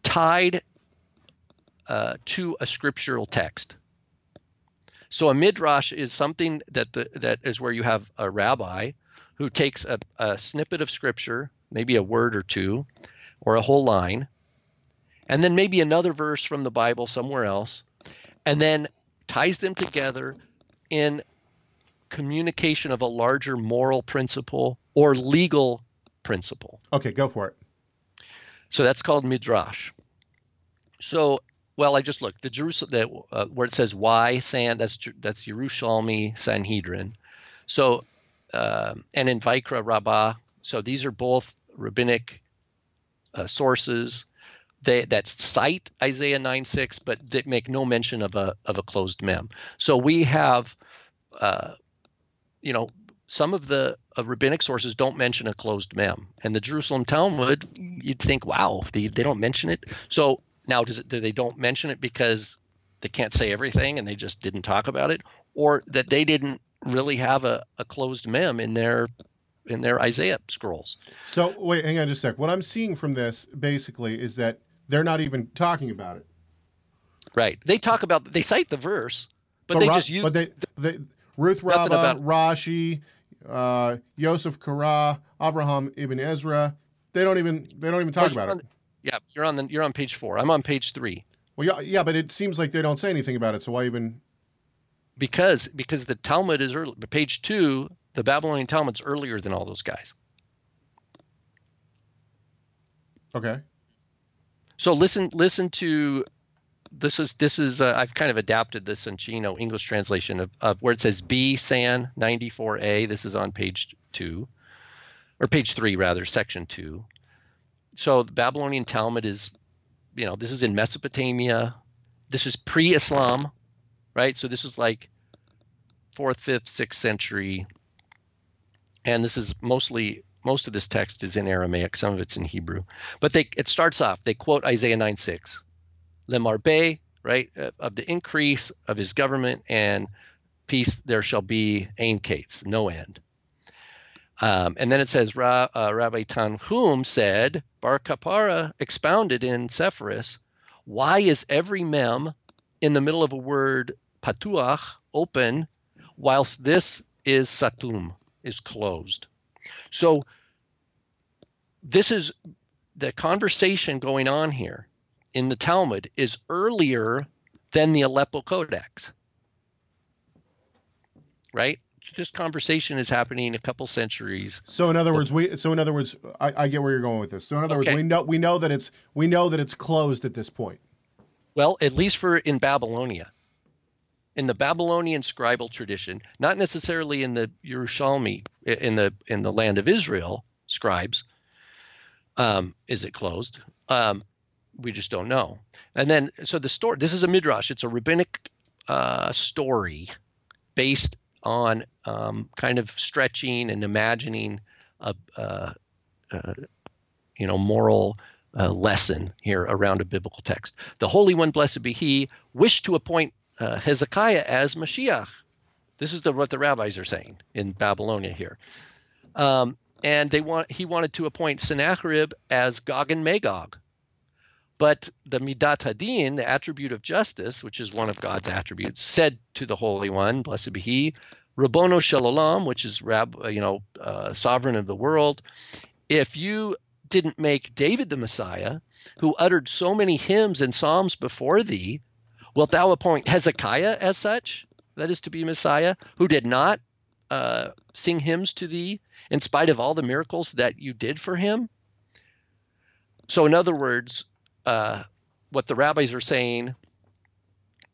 tied uh, to a scriptural text. So a midrash is something that the that is where you have a rabbi who takes a, a snippet of scripture, maybe a word or two, or a whole line, and then maybe another verse from the Bible somewhere else, and then ties them together in communication of a larger moral principle or legal principle. Okay, go for it. So that's called midrash. So, well, I just looked the Jerusalem that uh, where it says why sand that's that's Yerushalmi Sanhedrin. So, um and in Vayikra Rabbah. So these are both rabbinic uh, sources they, that cite Isaiah 9 6, but that make no mention of a of a closed mem. So we have, uh, you know, some of the uh, rabbinic sources don't mention a closed mem, and the Jerusalem Talmud, you'd think, wow, they, they don't mention it. So now, does it do they don't mention it because they can't say everything and they just didn't talk about it, or that they didn't really have a, a closed mem in their in their Isaiah scrolls? So wait, hang on just a sec. What I'm seeing from this basically is that they're not even talking about it. Right? They talk about they cite the verse, but, But they just use But they, they Ruth Nothing Rabbah, Rashi, uh, Yosef Kara, Avraham Ibn Ezra. They don't even they don't even talk Well, about it. Yeah, you're on the you're on page four. I'm on page three Well, yeah, yeah, but it seems like they don't say anything about it. So why even? because because the Talmud is early. Page two, the Babylonian Talmud's earlier than all those guys. Okay. So listen listen to this is this is uh, I've kind of adapted this Soncino English translation of, of where it says B San 94A. This is on page two, or page three rather, section two. So the Babylonian Talmud is, you know, this is in Mesopotamia. This is pre-Islam, right? So this is like fourth, fifth, sixth century, and this is mostly most of this text is in Aramaic. Some of it's in Hebrew. But they it starts off, they quote Isaiah 9 6. Lemarbe, right? uh, Of the increase of his government and peace, there shall be ain kates, no end. Um, and then it says, uh, Rabbi Tanhum said, Bar Kappara expounded in Sepphoris, why is every mem in the middle of a word patuach, open, whilst this is satum, is closed? So this is the conversation going on here in the Talmud is earlier than the Aleppo Codex. Right? This conversation is happening a couple centuries. So in other words, we so in other words, I, I get where you're going with this. So in other Okay. words, we know we know that it's we know that it's closed at this point. Well, at least for in Babylonia. In the Babylonian scribal tradition, not necessarily in the Yerushalmi, in the in the land of Israel, scribes, um, is it closed? Um, we just don't know. And then, so the story. This is a midrash. It's a rabbinic uh, story based on um, kind of stretching and imagining a, uh, uh, you know, moral uh, lesson here around a biblical text. The Holy One, blessed be He, wished to appoint uh, Hezekiah as Mashiach. This is the, what the rabbis are saying in Babylonia here. Um, and they want he wanted to appoint Sennacherib as Gog and Magog. But the midat hadin, the attribute of justice, which is one of God's attributes, said to the Holy One, blessed be He, Rabbono Shalom, which is Rab, uh, you know, uh, sovereign of the world. If you didn't make David the Messiah, who uttered so many hymns and psalms before thee, wilt thou appoint Hezekiah as such, that is to be Messiah, who did not uh, sing hymns to thee in spite of all the miracles that you did for him? So, in other words, uh, what the rabbis are saying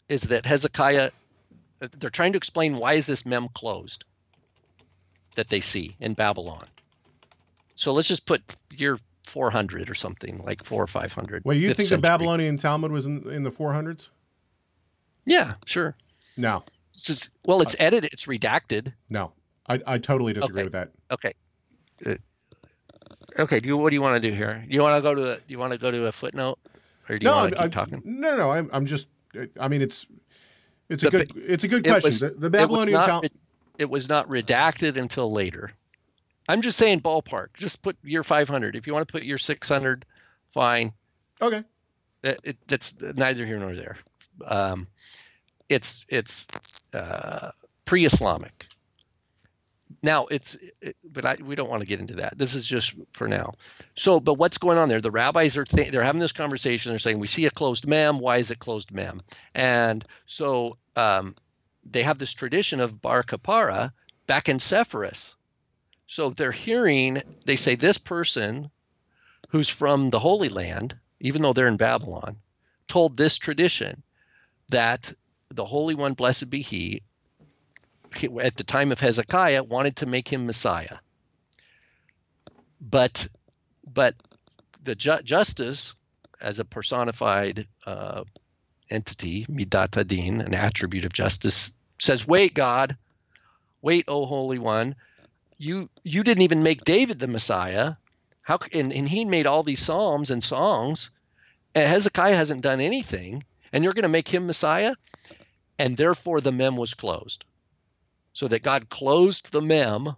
is that Hezekiah, they're trying to explain why is this mem closed that they see in Babylon. So let's just put year 400 or something, like four or 500. Well, you think century. the Babylonian Talmud was in, in the 400s? Yeah, sure. No, is, well, it's edited, it's redacted. no. I, I totally disagree Okay. with that. Okay. Okay. Do you, what do you want to do here? Do you want to go to a, do you want to go to a footnote, or do you no, want to keep I, talking? no, no. I'm, I'm just. I mean, it's it's a The good it's a good question. was- the, the it was Babylonian not it was not redacted until later. I'm just saying ballpark. Just put year 500. If you want to put year 600, fine. Okay. It, it, that's neither here nor there. Um, it's it's uh, pre-Islamic. Now it's, it, but I, we don't want to get into that. This is just for now. So, but what's going on there? The rabbis are th- they're having this conversation. They're saying we see a closed mem. Why is it closed mem? And so um, they have this tradition of Bar Kappara back in Sepphoris. So they're hearing. They say this person, who's from the Holy Land, even though they're in Babylon, told this tradition that the Holy One, blessed be he- at the time of Hezekiah, wanted to make him Messiah. But, but the ju- justice, as a personified uh, entity, midat adin, an attribute of justice, says, "Wait, God, wait, O Holy One, you you didn't even make David the Messiah. How and, and he made all these psalms and songs, and Hezekiah hasn't done anything, and you're going to make him Messiah, and therefore the mem was closed, so that God closed the mem.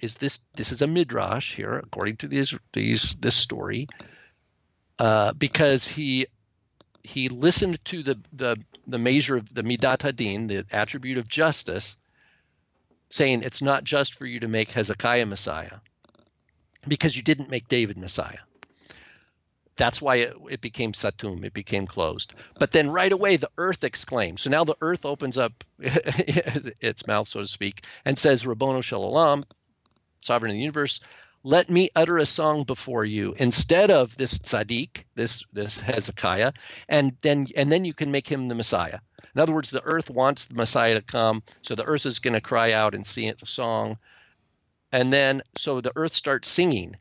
Is this this is a midrash here, according to these these this story, uh, because he he listened to the the the measure of the midat hadin, the attribute of justice, saying it's not just for you to make Hezekiah Messiah, because you didn't make David Messiah. That's why it, it became Satum, it became closed. But then right away, the earth exclaims. So now the earth opens up its mouth, so to speak, and says, Rabbono Shalom, sovereign of the universe, let me utter a song before you instead of this tzaddik, this this Hezekiah, and then and then you can make him the Messiah. In other words, the earth wants the Messiah to come, so the earth is going to cry out and sing the song, and then so the earth starts singing,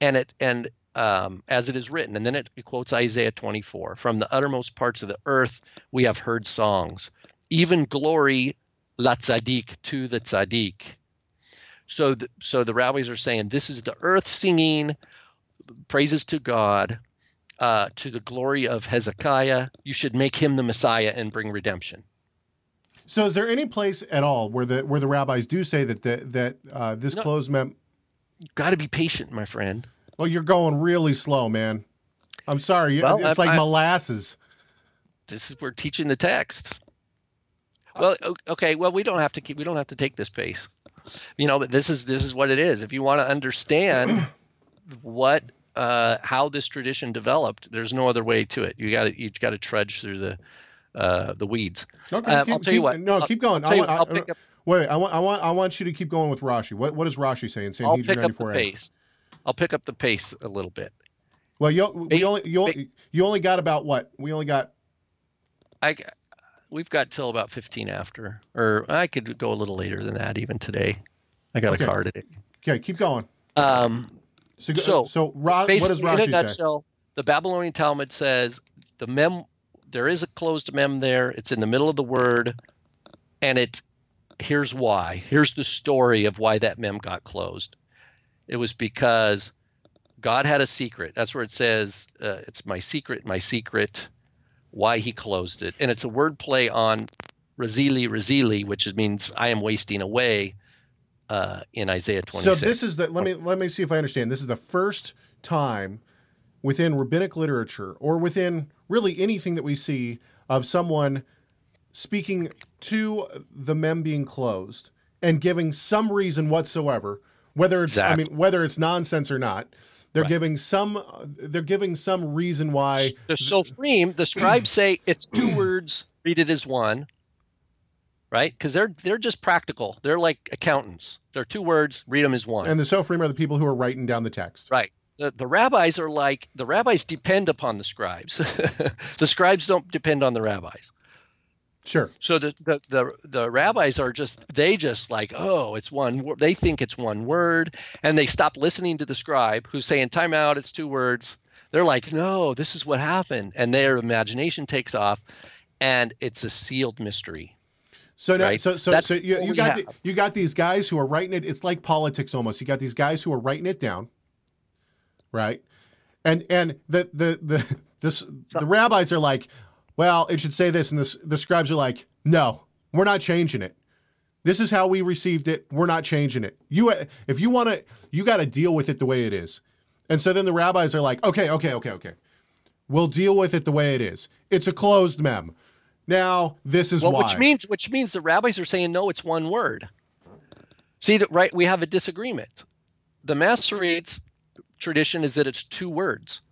and it and um, as it is written, and then it quotes Isaiah 24: "From the uttermost parts of the earth we have heard songs, even glory la tzaddik to the tzaddik." So, the, so the rabbis are saying this is the earth singing praises to God, uh, to the glory of Hezekiah. You should make him the Messiah and bring redemption. So, is there any place at all where the where the rabbis do say that the, that uh, this No. closed mem? Got to be patient, my friend. Well, you're going really slow, man. I'm sorry. Well, it's I- like molasses. This is we're teaching the text. Well, okay. Well, we don't have to keep. We don't have to take this pace. You know, but this is this is what it is. If you want to understand what uh, how this tradition developed, there's no other way to it. You got to you got to trudge through the uh, the weeds. Okay, Um, keep- I'll tell you keep- what. No, I'll- keep going. I'll I what, want, I'll I- pick up- wait, I want, I want, I want you to keep going with Rashi. What, what is Rashi saying? Saying I'll pick up the 94a. pace. I'll pick up the pace a little bit. Well, you, we only, you, only, you only got about what? We only got. I we've got till about 15 after, or I could go a little later than that even today. I got Okay. a card at it. Okay, keep going. Um, So, So, so Ra, what does basically, in a Rashi say? nutshell, the Babylonian Talmud says the mem there is a closed mem there. It's in the middle of the word, and it here's why. Here's the story of why that mem got closed. It was because God had a secret. That's where it says uh, it's my secret, my secret. Why he closed it, and it's a word play on razili razili, which means I am wasting away. Uh, in Isaiah 26. So this is the. Let me let me see if I understand. This is the first time within rabbinic literature or within really anything that we see of someone speaking to the mem being closed and giving some reason whatsoever, whether it's Exactly. I mean whether it's nonsense or not. They're Right. giving some they're giving some reason why The Sofrim, the scribes say it's two words, read it as one. Right? Because they're they're just practical. They're like accountants. They're two words, read them as one. and the Sofrim are the people who are writing down the text. Right. The, the rabbis are like the rabbis depend upon the scribes. the scribes don't depend on the rabbis. Sure. So the, the the the rabbis are just they just like oh it's one word they think it's one word and they stop listening to the scribe who's saying time out it's two words. They're like no this is what happened and their imagination takes off and it's a sealed mystery. So now, Right. so so That's so you, you got the, you got these guys who are writing it. It's like politics almost. You got these guys who are writing it down, right? And and the the the this the rabbis are like, well, it should say this, and the the scribes are like, no, we're not changing it. This is how we received it. We're not changing it. You if you want to, you got to deal with it the way it is. And so then the rabbis are like, okay, okay, okay, okay. We'll deal with it the way it is. It's a closed mem. Now this is Well, why. which means which means the rabbis are saying no, it's one word. See that right? We have a disagreement. The Masoretes tradition is that it's two words.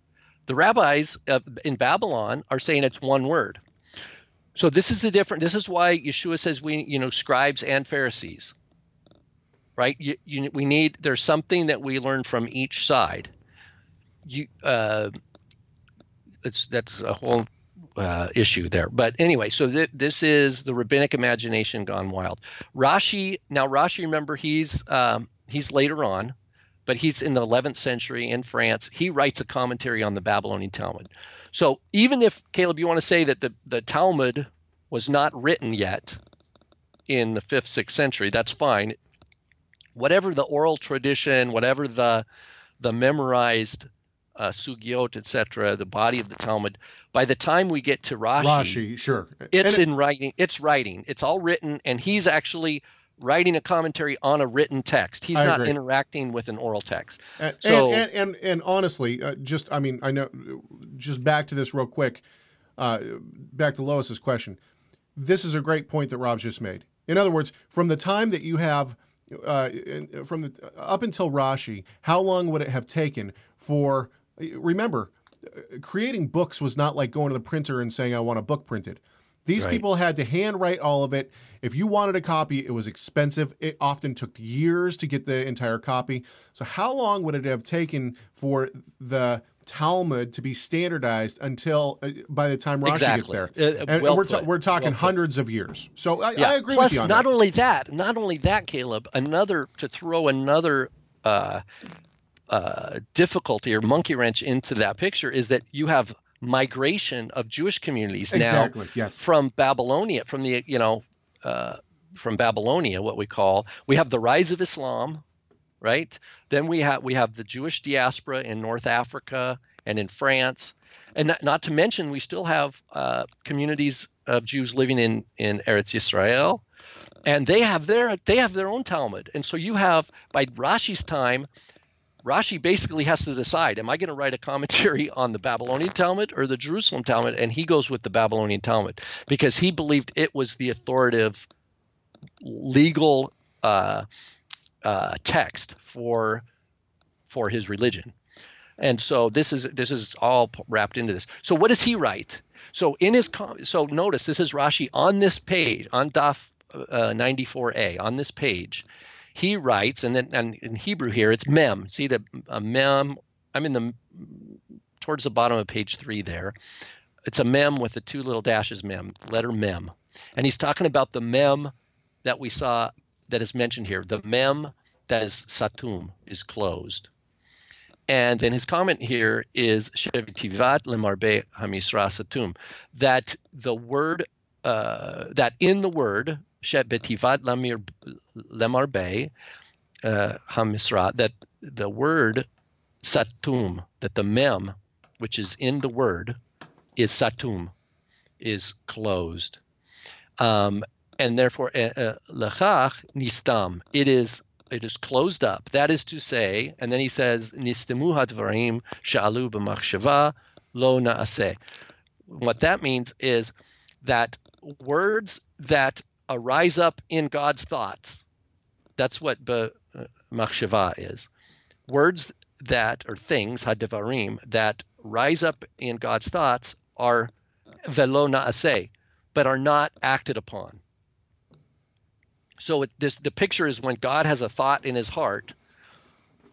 The rabbis in Babylon are saying it's one word. So this is the different. This is why Yeshua says we, you know, scribes and Pharisees, right? You, you, we need. There's something that we learn from each side. You, uh, it's that's a whole uh, issue there. But anyway, so th- this is the rabbinic imagination gone wild. Rashi, now Rashi, remember he's um, he's later on, but he's in the 11th century in France. He writes a commentary on the Babylonian Talmud. So even if Caleb, you want to say that the the Talmud was not written yet in the fifth, sixth century, that's fine. Whatever the oral tradition, whatever the the memorized uh, sugyot, etc., the body of the Talmud. By the time we get to Rashi, Rashi, sure. it's it- in writing. It's writing. It's all written, and he's actually writing a commentary on a written text. He's I not agree. interacting with an oral text. And, So- and, and, and, and honestly, uh, just I mean, I know, just back to this real quick, uh, back to Lois's question. This is a great point that Rob's just made. In other words, from the time that you have, uh, from the up until Rashi, how long would it have taken for? Remember, uh, creating books was not like going to the printer and saying, "I want a book printed." These Right. people had to handwrite all of it. If you wanted a copy, it was expensive. It often took years to get the entire copy. So, how long would it have taken for the Talmud to be standardized until uh, by the time Rashi Exactly. gets there? Uh, and well we're, ta- we're talking Well put. hundreds of years. So, I, Yeah. I agree Plus, with you on not that. only that, not only that, Caleb. Another to throw another uh, uh, difficulty or monkey wrench into that picture is that you have migration of Jewish communities Exactly, now yes. from Babylonia, from the you know uh, from Babylonia, what we call we have the rise of Islam, right? Then we have we have the Jewish diaspora in North Africa and in France, and not, not to mention we still have uh, communities of Jews living in in Eretz Yisrael, and they have their they have their own Talmud, and so you have by Rashi's time. Rashi basically has to decide: Am I going to write a commentary on the Babylonian Talmud or the Jerusalem Talmud? And he goes with the Babylonian Talmud because he believed it was the authoritative legal uh, uh, text for for his religion. And so this is this is all wrapped into this. So what does he write? So in his so notice this is Rashi on this page on Daf uh, 94a on this page. He writes, and then and in Hebrew here it's mem. See the uh, mem. I'm in the towards the bottom of page three there. It's a mem with the two little dashes mem, letter mem. And he's talking about the mem that we saw that is mentioned here. The mem that is satum is closed. And then his comment here is shevitivat lemarbe hamisra satum, that the word uh, that in the word uh, hamisra that the word satum that the mem which is in the word is satum is closed um, and therefore uh, uh, lechach nistam it is it is closed up. That is to say, and then he says, Nistemu hadvarim sha'alu b'machshava lo na'aseh. What that means is that words that arise up in God's thoughts, that's what machshava is. Words that, or things, hadvarim, that rise up in God's thoughts are velo na'aseh, but are not acted upon. So it, this the picture is when God has a thought in his heart,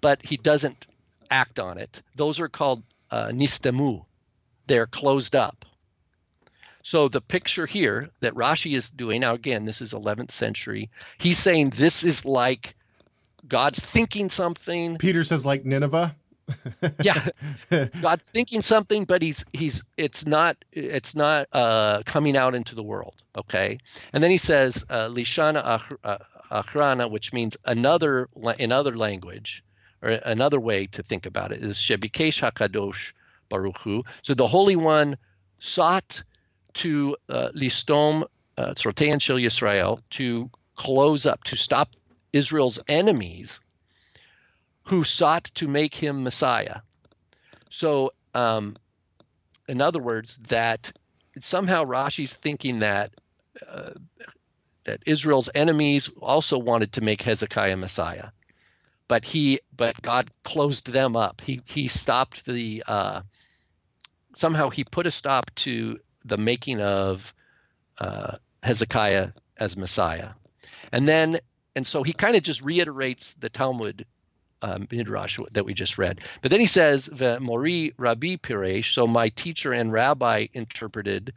but he doesn't act on it. Those are called uh, nistemu. They're closed up. So the picture here that Rashi is doing now again, this is 11th century. He's saying this is like God's thinking something. Peter says like Nineveh. yeah, God's thinking something, but he's he's it's not it's not uh, coming out into the world. Okay, and then he says uh, lishana uh, achrana, which means another in other language or another way to think about it is shebikesh hakadosh baruchu. So the Holy One sought to uh, listom uh, shel Yisrael to close up to stop Israel's enemies who sought to make him Messiah. So, um, in other words, that somehow Rashi's thinking that uh, that Israel's enemies also wanted to make Hezekiah Messiah, but he but God closed them up. He he stopped the uh, somehow he put a stop to the making of uh, Hezekiah as Messiah, and then and so he kind of just reiterates the Talmud um, midrash that we just read. But then he says, Mori Rabbi Piresh, so my teacher and rabbi interpreted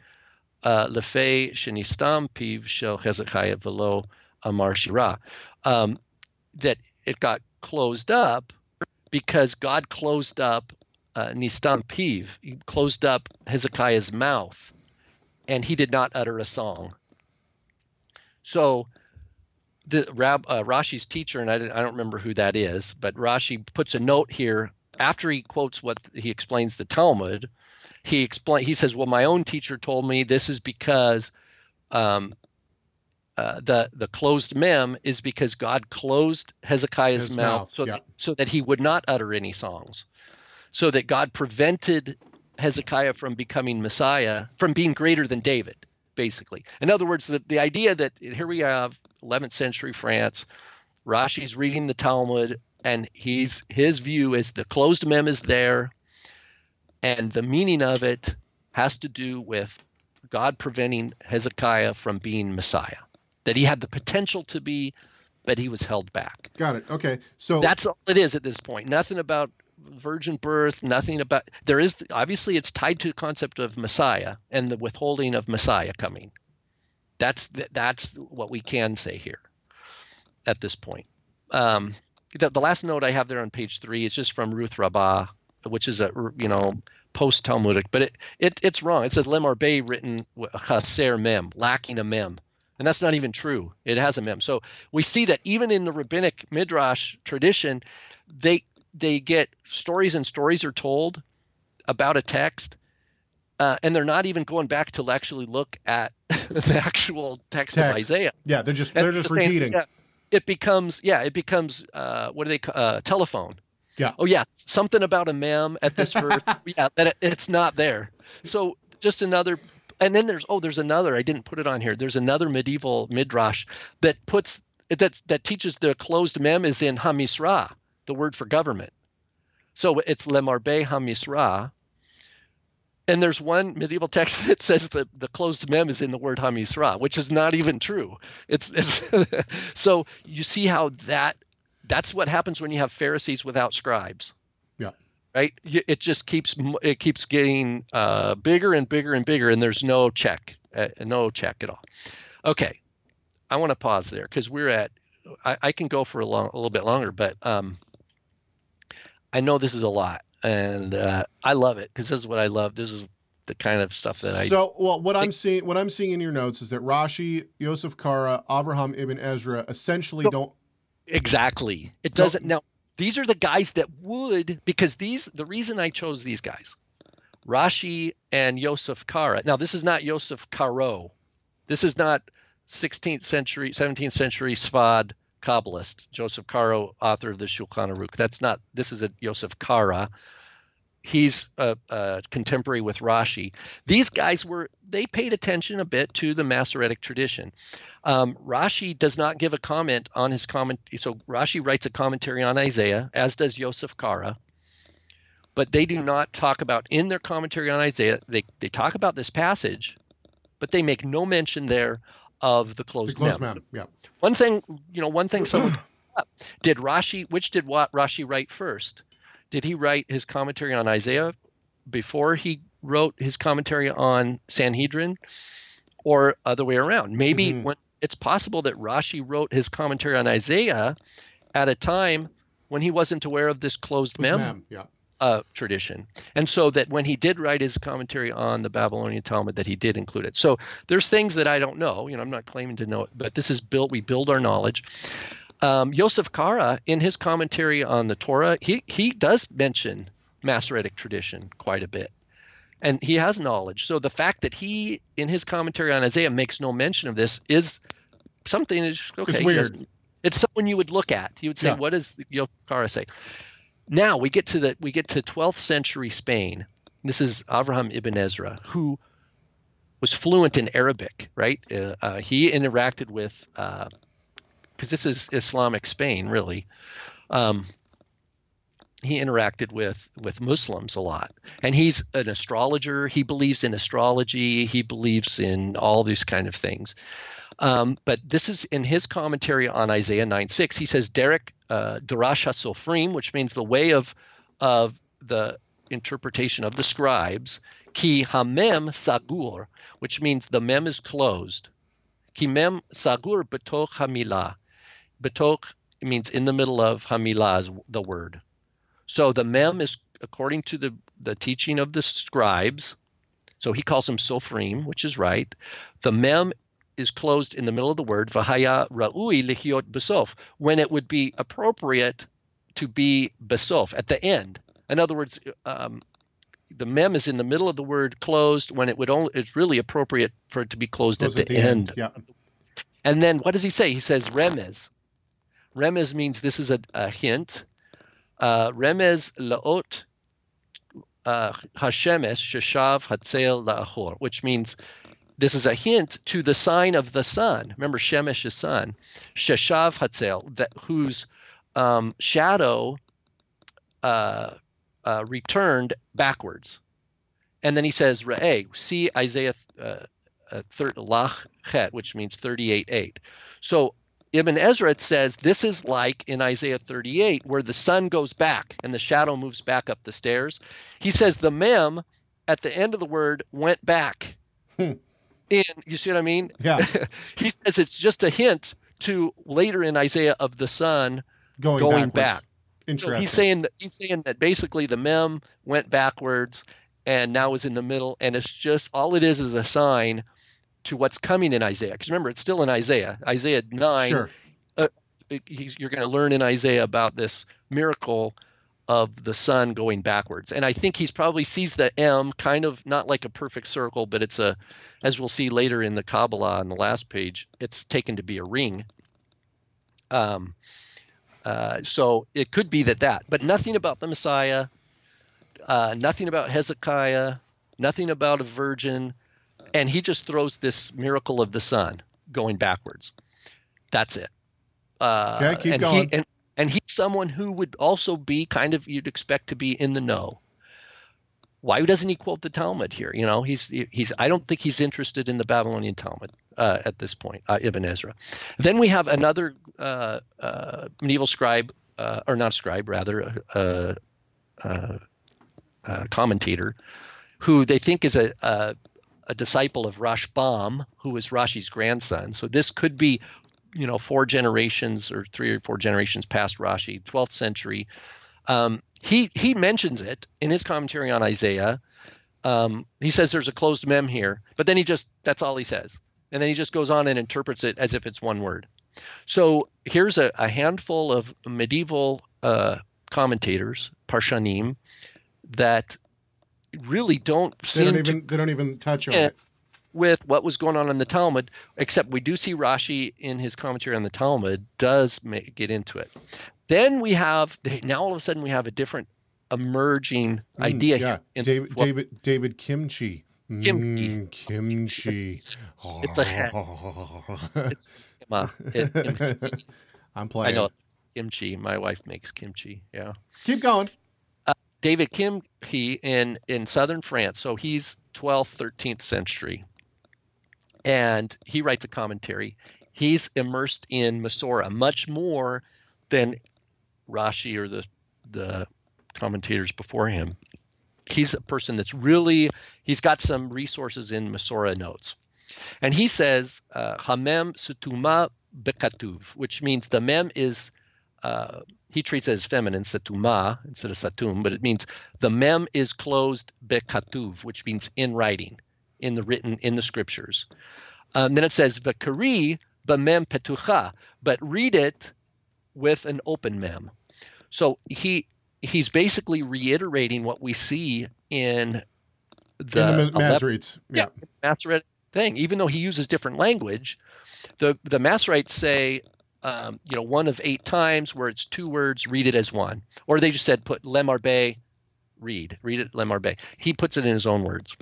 uh, Lefei Shenistam Piv Shel Hezekiah Velo Amar Shira, um, that it got closed up because God closed up uh, Nistam Piv, he closed up Hezekiah's mouth, and he did not utter a song. So the Rab, uh, Rashi's teacher, and I, I don't remember who that is, but Rashi puts a note here after he quotes what he explains the Talmud. He explain he says, "Well, my own teacher told me this is because um, uh, the the closed mem is because God closed Hezekiah's mouth, mouth, so, yeah. that, so that he would not utter any songs, so that God prevented Hezekiah from becoming Messiah, from being greater than David." basically. In other words, the, the idea that here we have 11th century France, Rashi's reading the Talmud, and he's his view is the closed mem is there, and the meaning of it has to do with God preventing Hezekiah from being Messiah, that he had the potential to be, but he was held back. Got it. Okay. So That's all it is at this point. Nothing about virgin birth, nothing about there is obviously it's tied to the concept of Messiah and the withholding of Messiah coming. That's that's what we can say here at this point. Um, the, the last note I have there on page three is just from Ruth Rabbah, which is a you know post Talmudic, but it, it it's wrong. It says Lemarbe written chaser mem, lacking a mem. And that's not even true. It has a mem. So we see that even in the rabbinic midrash tradition, they they get stories and stories are told about a text uh, and they're not even going back to actually look at the actual text, of Isaiah. yeah, they're just they're just saying, repeating. yeah, it becomes yeah, it becomes uh, what do they uh, telephone? Yeah. Oh yes, something about a mem at this verse. yeah, that it, it's not there. So just another. And then there's oh there's another I didn't put it on here. There's another medieval midrash that puts that that teaches the closed mem is in Hamisra, the word for government. So it's Lemarbe Hamisra. And there's one medieval text that says that the closed mem is in the word Hamisra, which is not even true. It's, it's so you see how that that's what happens when you have Pharisees without scribes. Yeah. Right. It just keeps it keeps getting uh, bigger and bigger and bigger, and there's no check, uh, no check at all. Okay, I want to pause there because we're at. I, I can go for a, long, a little bit longer, but um, I know this is a lot, and uh, I love it because this is what I love. This is the kind of stuff that I. So, well, what I'm seeing, what I'm seeing in your notes is that Rashi, Yosef Kara, Avraham ibn Ezra essentially don't. Exactly. It doesn't now these are the guys that would because these the reason I chose these guys. Rashi and Yosef Kara. Now this is not Yosef Karo. This is not 16th century, 17th century Svad Kabbalist, Joseph Caro, author of the Shulchan Aruch. That's not. This is a Yosef Kara. He's a, a, contemporary with Rashi. These guys were they paid attention a bit to the Masoretic tradition. Um, Rashi does not give a comment on his comment. So Rashi writes a commentary on Isaiah, as does Yosef Kara. But they do not talk about in their commentary on Isaiah. They they talk about this passage, but they make no mention there of the closed, The closed mem. mem. Yeah. One thing, you know, one thing someone did Rashi, which did what Rashi write first? Did he write his commentary on Isaiah before he wrote his commentary on Sanhedrin, or other way around? Maybe Mhm. when it's possible that Rashi wrote his commentary on Isaiah at a time when he wasn't aware of this closed Closed mem mem. Yeah. Uh, tradition, and so that when he did write his commentary on the Babylonian Talmud, that he did include it. So there's things that I don't know. You know, I'm not claiming to know it, but this is built. We build our knowledge. Um, Yosef Kara, in his commentary on the Torah, he he does mention Masoretic tradition quite a bit, and he has knowledge. So the fact that he, in his commentary on Isaiah, makes no mention of this is something that's okay. he weird. It's someone you would look at. You would say, Yeah. "What does Yosef Kara say?" Now we get to the we get to 12th century Spain. This is Avraham ibn Ezra, who was fluent in Arabic, right? Uh, uh, he interacted with because this is Islamic Spain, really. Um, he interacted with with Muslims a lot, and he's an astrologer. He believes in astrology. He believes in all these kind of things. Um, but this is in his commentary on Isaiah 9:6. He says, "Derek uh, HaSofrim," which means the way of of the interpretation of the scribes. Ki hamem sagur, which means the mem is closed. Ki mem sagur betoch hamilah. Betoch means in the middle of hamilah is the word. So the mem is according to the the teaching of the scribes. So he calls them sofrim, which is right. The mem is closed in the middle of the word vahaya ra'ui lichiot besof when it would be appropriate to be besof at the end. In other words, um, the mem is in the middle of the word closed when it would only it's really appropriate for it to be closed Close at the, end. Yeah. And then what does he say? He says remez. Remez means this is a, a hint. Uh, remez laot uh, hashemesh sheshav hatzel laachor, which means this is a hint to the sign of the sun. Remember, Shemesh is sun. Sheshav hatzel, that whose um, shadow uh, uh, returned backwards. And then he says, Re'eh, see Isaiah uh, uh, which means 38 8. So Ibn Ezra says this is like in Isaiah 38, where the sun goes back and the shadow moves back up the stairs. He says the mem at the end of the word went back. Hmm. In you see what I mean? Yeah. he says it's just a hint to later in Isaiah of the sun Going, going back. So Interesting. he's saying that he's saying that basically the mem went backwards and now is in the middle, and it's just all it is is a sign to what's coming in Isaiah. Because remember, it's still in Isaiah. Isaiah nine. Sure. Uh, he's, you're going to learn in Isaiah about this miracle of the sun going backwards. And I think he's probably sees the M kind of not like a perfect circle, but it's a, as we'll see later in the Kabbalah on the last page, it's taken to be a ring. Um, uh, so it could be that that, but nothing about the Messiah, uh, nothing about Hezekiah, nothing about a virgin, and he just throws this miracle of the sun going backwards. That's it. Uh, Okay, keep and going. He, and, and he's someone who would also be kind of you'd expect to be in the know. Why doesn't he quote the Talmud here? You know, he's he's. I don't think he's interested in the Babylonian Talmud uh, at this point, uh, Ibn Ezra. Then we have another uh, uh, medieval scribe, uh, or not scribe, rather, uh, uh, commentator, who they think is a, a a disciple of Rashbam, who is Rashi's grandson. So this could be, you know, four generations or three or four generations past Rashi, 12th century. Um, he he mentions it in his commentary on Isaiah. Um, he says there's a closed mem here, but then he just that's all he says, and then he just goes on and interprets it as if it's one word. So here's a, a handful of medieval uh, commentators, parshanim, that really don't They don't to even they don't even touch on Yeah. it. With what was going on in the Talmud, except we do see Rashi in his commentary on the Talmud does make, get into it. Then we have now all of a sudden we have a different emerging idea Mm, yeah. here. in David, what- David, David Kimchi. Kimchi. Mm, kimchi. It's a- uh, it- it- I'm playing. I know kimchi. My wife makes kimchi. Yeah. Keep going. David Kim he in in southern France. So he's 12th, 13th century, and he writes a commentary. He's immersed in Masora much more than Rashi or the the commentators before him. He's a person that's really he's got some resources in Masora notes, and he says uh, Hamem sutuma bekatuv, which means the mem is uh, he treats it as feminine, satuma, instead of satum, but it means the mem is closed bekatuv, which means in writing, in the written, in the scriptures. Um, then it says v'kari b'mem petucha, but read it with an open mem. So he he's basically reiterating what we see in the, In the Ma- 11 Masoretes. Yeah. Masoret thing, even though he uses different language, the the Masoretes say, um, you know, one of eight times where it's two words, read it as one, or they just said put lemarbe, read, read it lemarbe. He puts it in his own words,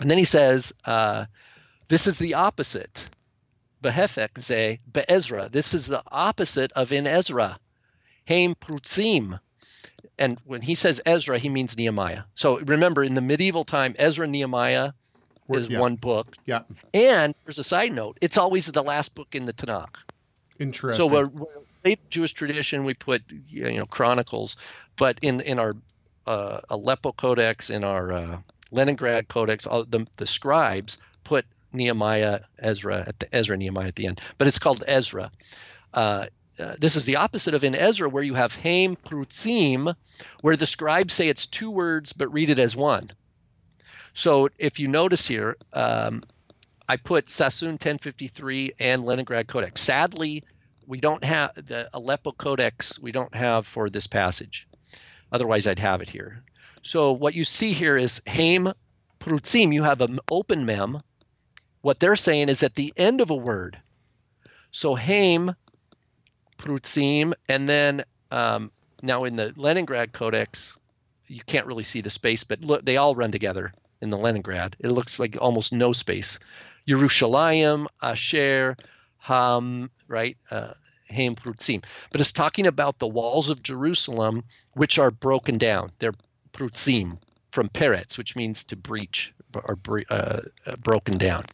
and then he says, uh, this is the opposite. Behefek ze be'ezra. This is the opposite of in Ezra. Haim prutzim. And when he says Ezra, he means Nehemiah. So remember, in the medieval time, Ezra and Nehemiah is yeah. one book. Yeah. And there's a side note: it's always the last book in the Tanakh. Interesting. So we're, we're late Jewish tradition. We put you know Chronicles, but in in our uh, Aleppo Codex, in our uh, Leningrad Codex, all the the scribes put Nehemiah, Ezra at the Ezra Nehemiah at the end, but it's called Ezra. Uh, uh, this is the opposite of in Ezra, where you have Haim Prutzim, where the scribes say it's two words but read it as one. So if you notice here, um, I put Sassoon 1053 and Leningrad Codex. Sadly, we don't have the Aleppo Codex. We don't have for this passage. Otherwise, I'd have it here. So what you see here is Haim Prutzim. You have an open mem. What they're saying is at the end of a word. So Haim Prutzim, and then um, now in the Leningrad Codex, you can't really see the space, but look, they all run together in the Leningrad. It looks like almost no space. Yerushalayim, Asher, Ham, right? Uh, Prutzim. But it's talking about the walls of Jerusalem, which are broken down. They're Prutzim from Peretz, which means to breach or uh, uh, broken down.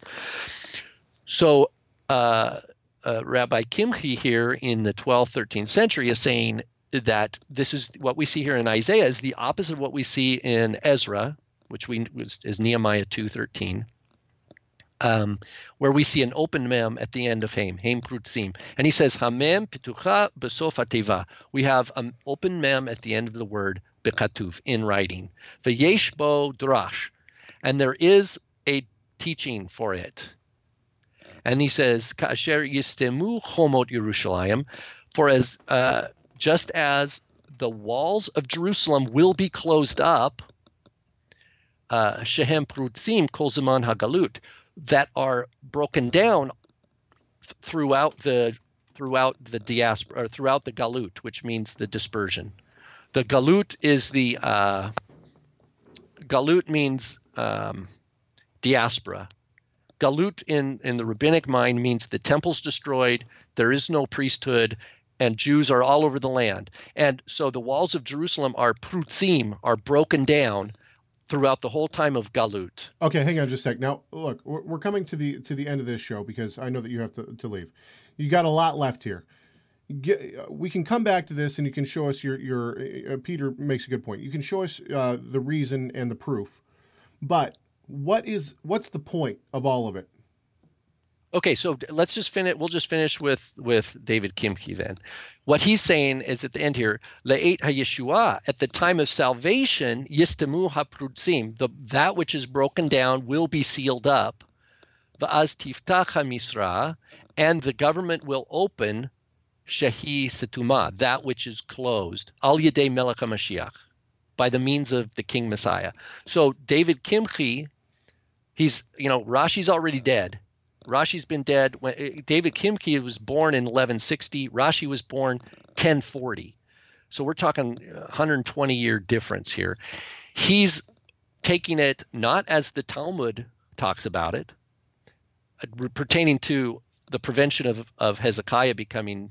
So uh, uh, Rabbi Kimchi here in the 12th, 13th century is saying that this is what we see here in Isaiah is the opposite of what we see in Ezra, which we was, is Nehemiah 2:13, um, where we see an open mem at the end of Haim, Haim Prutzim, and he says Hamem Pitucha Besof. We have an open mem at the end of the word Bekatuv in writing. V'yesh bo drash, and there is a teaching for it. And he says, "Kasher yistemu chomot Yerushalayim," for as uh, just as the walls of Jerusalem will be closed up, uh, shehem prutzim kol zaman hagalut, that are broken down throughout the throughout the diaspora or throughout the galut, which means the dispersion. The galut is the uh, galut means um, diaspora. Galut in, in the rabbinic mind means the temple's destroyed, there is no priesthood, and Jews are all over the land. And so the walls of Jerusalem are prutzim, are broken down throughout the whole time of Galut. Okay, hang on just a sec. Now, look, we're coming to the to the end of this show because I know that you have to, to leave. You got a lot left here. Get, we can come back to this, and you can show us your your. Uh, Peter makes a good point. You can show us uh, the reason and the proof, but what is what's the point of all of it? Okay, so let's just finish. We'll just finish with with David Kimchi then. What he's saying is at the end here, le'et hayeshua, at the time of salvation, yistemu haprutzim, the that which is broken down will be sealed up. Va'az tiftach hamisra, and the government will open shehi setuma, that which is closed, al yedei melech HaMashiach, by the means of the King Messiah. So David Kimchi He's, you know, Rashi's already dead. Rashi's been dead. When eh, David Kimchi was born in 1160, Rashi was born 1040. So we're talking 120 year difference here. He's taking it not as the Talmud talks about it, uh, pertaining to the prevention of, of Hezekiah becoming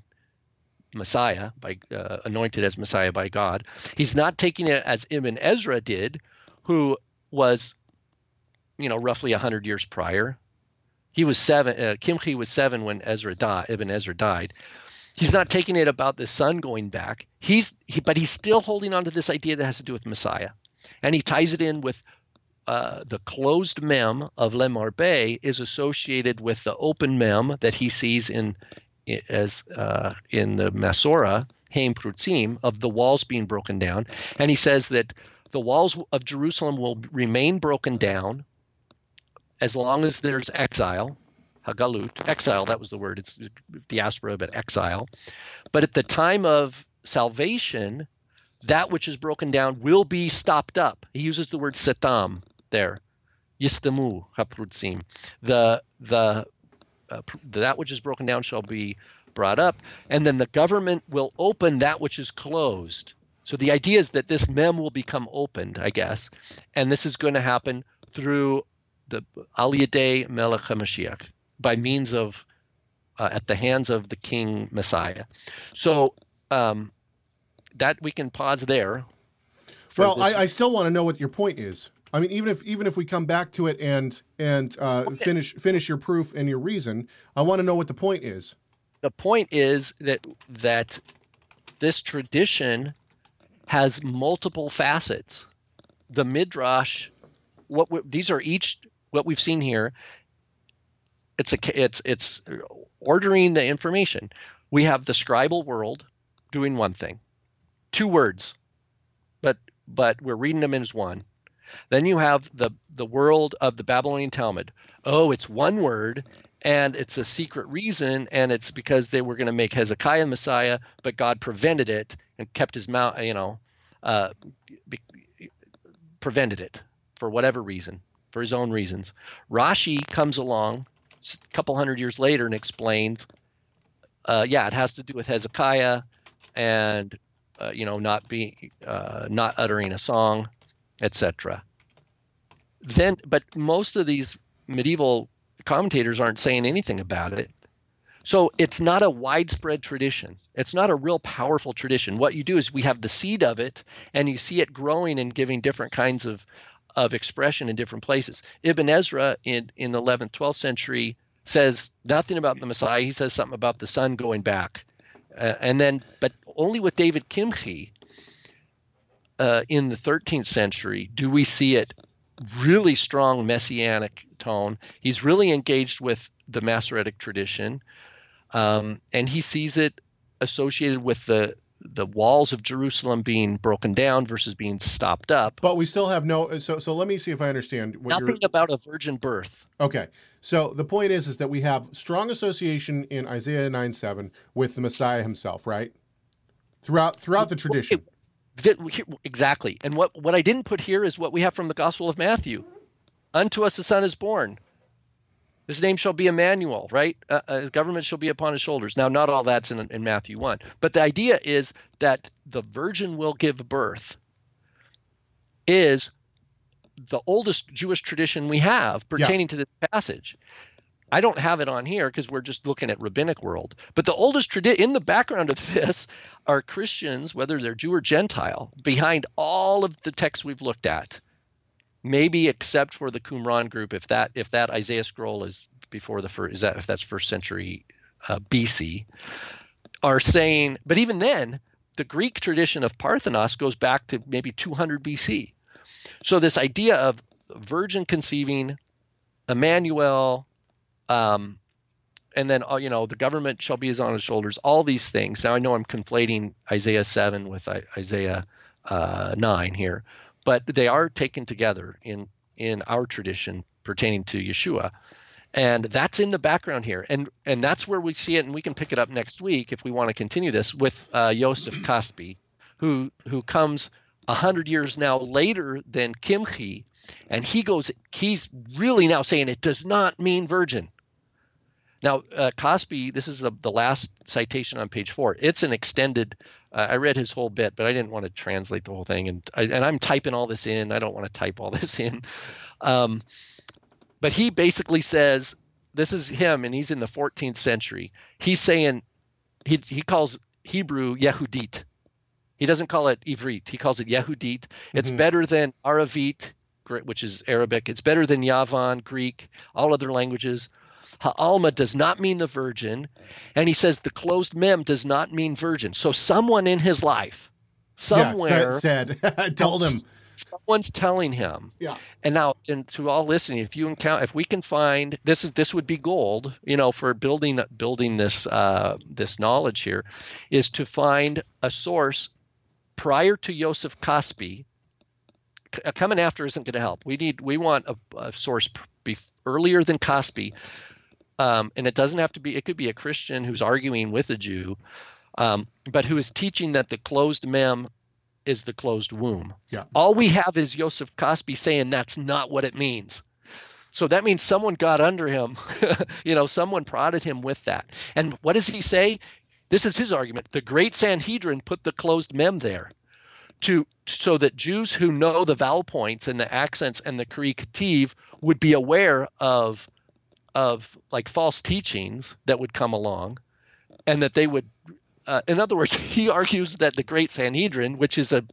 Messiah by uh, anointed as Messiah by God. He's not taking it as Ibn Ezra did, who was, you know, roughly hundred years prior. He was seven. Uh, Kimchi was seven when Ezra died. Ibn Ezra died. He's not taking it about the son going back. He's, he, but he's still holding on to this idea that has to do with Messiah, and he ties it in with uh, the closed mem of Lemarbe is associated with the open mem that he sees in as uh, in the Masora Haim Prutzim of the walls being broken down, and he says that the walls of Jerusalem will remain broken down as long as there's exile, hagalut, exile. That was the word. It's diaspora, but exile. But at the time of salvation, that which is broken down will be stopped up. He uses the word setam there. Yistamu haprutzim. The the uh, that which is broken down shall be brought up, and then the government will open that which is closed. So the idea is that this mem will become opened, I guess, and this is going to happen through the Aliyadeh Melech HaMashiach by means of uh, at the hands of the King Messiah. So um, that we can pause there. Well, I, I, still want to know what your point is. I mean, even if even if we come back to it and and uh, okay. finish finish your proof and your reason, I want to know what the point is. The point is that that this tradition has multiple facets. The midrash, what we, these are each what we've seen here. It's a it's it's ordering the information. We have the scribal world doing one thing, two words, but but we're reading them as one then you have the the world of the Babylonian Talmud. Oh, it's one word and it's a secret reason and it's because they were going to make Hezekiah Messiah, but God prevented it and kept his mouth, you know, uh, be, prevented it for whatever reason, for his own reasons. Rashi comes along a couple hundred years later and explains, uh, yeah, it has to do with Hezekiah and uh, you know not being uh, not uttering a song etc. Then, but most of these medieval commentators aren't saying anything about it. So it's not a widespread tradition. It's not a real powerful tradition. What you do is we have the seed of it, and you see it growing and giving different kinds of of expression in different places. Ibn Ezra in in the 11th, 12th century says nothing about the Messiah. He says something about the sun going back, uh, and then but only with David Kimchi uh, in the 13th century do we see it really strong messianic tone. He's really engaged with the Masoretic tradition, um, and he sees it associated with the the walls of Jerusalem being broken down versus being stopped up. But we still have no. So so let me see if I understand. What Nothing about a virgin birth. Okay. So the point is is that we have strong association in Isaiah 9 7 with the Messiah himself, right? Throughout throughout the tradition. Okay exactly. And what, what I didn't put here is what we have from the Gospel of Matthew. Unto us a son is born. His name shall be Emmanuel, right? Uh, uh, government shall be upon his shoulders. Now, not all that's in, in Matthew 1, but the idea is that the virgin will give birth is the oldest Jewish tradition we have pertaining yeah. to this passage. I don't have it on here because we're just looking at rabbinic world. But the oldest tradition in the background of this are Christians, whether they're Jew or Gentile, behind all of the texts we've looked at. Maybe except for the Qumran group, if that if that Isaiah scroll is before the first, is that if that's first century uh, BC, are saying. But even then, the Greek tradition of Parthenos goes back to maybe 200 BC. So this idea of virgin conceiving, Emmanuel, um, and then uh, you know the government shall be on his shoulders. All these things. Now I know I'm conflating Isaiah seven with Isaiah uh, nine here, but they are taken together in in our tradition pertaining to Yeshua, and that's in the background here, and and that's where we see it, and we can pick it up next week if we want to continue this with uh, Yosef Kaspi, who who comes a hundred years now later than Kimchi, and he goes, he's really now saying it does not mean virgin. Now, uh, Kaspi, this is the, the last citation on page four. It's an extended. Uh, I read his whole bit, but I didn't want to translate the whole thing, and I, and I'm typing all this in. I don't want to type all this in. Um, but he basically says this is him, and he's in the 14th century. He's saying he he calls Hebrew Yehudit. He doesn't call it Ivrit. He calls it Yehudit. It's Mhm. better than Aravit, which is Arabic. It's better than Yavan, Greek, all other languages. Ha'alma does not mean the virgin. And he says the closed mem does not mean virgin. So someone in his life, somewhere, yeah, said, said told him. someone's telling him. Yeah. And now, and to all listening, if you encounter, if we can find this is this would be gold, you know, for building building this uh, this knowledge here, is to find a source prior to Joseph Kaspi. Coming after isn't going to help. We need we want a, a source earlier than Kaspi, um, and it doesn't have to be. It could be a Christian who's arguing with a Jew, um, but who is teaching that the closed mem is the closed womb. Yeah. All we have is Joseph Kaspi saying that's not what it means. So that means someone got under him. you know, someone prodded him with that. And what does he say? This is his argument. The great Sanhedrin put the closed mem there to so that Jews who know the vowel points and the accents and the Kativ would be aware of of like false teachings that would come along and that they would uh, in other words, he argues that the Great Sanhedrin, which is a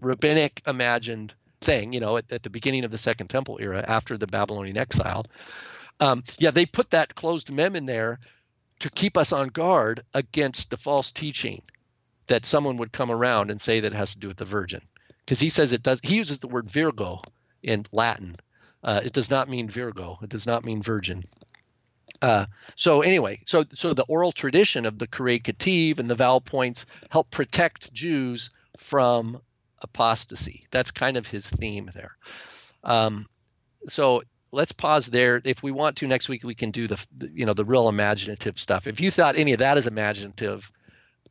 rabbinic imagined thing, you know, at, at the beginning of the Second Temple era after the Babylonian exile, um, yeah, they put that closed mem in there to keep us on guard against the false teaching that someone would come around and say that it has to do with the virgin. Because he says it does, he uses the word virgo in Latin. Uh, it does not mean Virgo, it does not mean virgin. Uh, so anyway, so so the oral tradition of the Kurei Kativ and the vowel points help protect Jews from apostasy. That's kind of his theme there. Um, so let's pause there. If we want to next week, we can do the you know the real imaginative stuff. If you thought any of that is imaginative,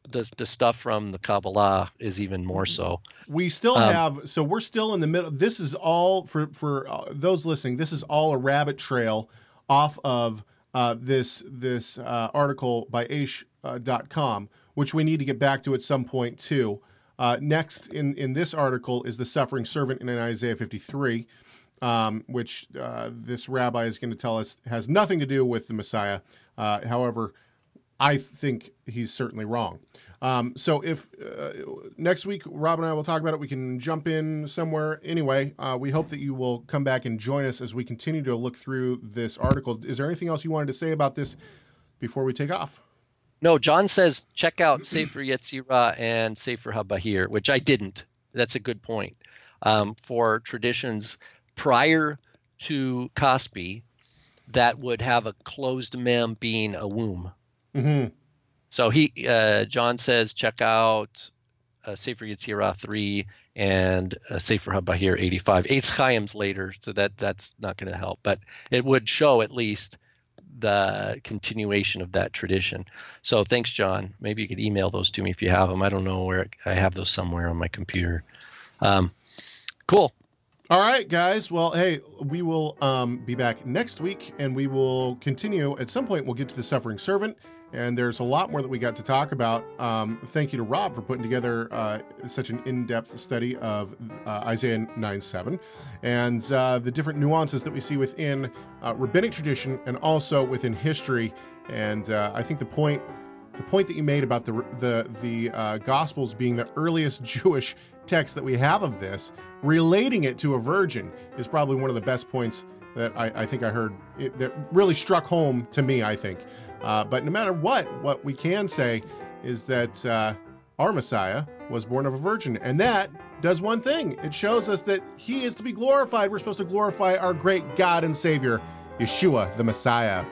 the the stuff from the Kabbalah is even more so. We still Um, have, so we're still in the middle. This is all for for uh, those listening. This is all a rabbit trail off of uh, this this uh, article by Aish.com, dot com, which we need to get back to at some point too. Uh, next in in this article is the suffering servant in Isaiah 53, um, which uh, this rabbi is going to tell us has nothing to do with the Messiah. Uh, however, I think he's certainly wrong. Um, so if uh, next week Rob and I will talk about it, we can jump in somewhere. Anyway, uh, we hope that you will come back and join us as we continue to look through this article. Is there anything else you wanted to say about this before we take off? No, John says check out Sefer Yetzirah and Sefer HaBahir, which I didn't. That's a good point. Um, for traditions prior to Kaspi that would have a closed mem being a womb. Mm-hmm. So he, uh, John says, check out uh, Sefer Yetzirah three and uh, Sefer HaBahir eighty five. Eitz Chaim's later, so that that's not going to help, but it would show at least the continuation of that tradition. So thanks, John. Maybe you could email those to me if you have them. I don't know where I have those somewhere on my computer. Um, cool. All right, guys. Well, hey, we will um, be back next week, and we will continue. At some point, we'll get to the suffering servant, and there's a lot more that we got to talk about. Um, thank you to Rob for putting together uh, such an in-depth study of uh, Isaiah 9 7 and uh, the different nuances that we see within uh, rabbinic tradition and also within history. And uh, I think the point the point that you made about the the the uh, Gospels being the earliest Jewish text that we have of this, relating it to a virgin, is probably one of the best points that I, I think I heard it, that really struck home to me. I think, uh, but no matter what, what we can say is that uh, our Messiah was born of a virgin, and that does one thing: it shows us that He is to be glorified. We're supposed to glorify our great God and Savior, Yeshua, the Messiah.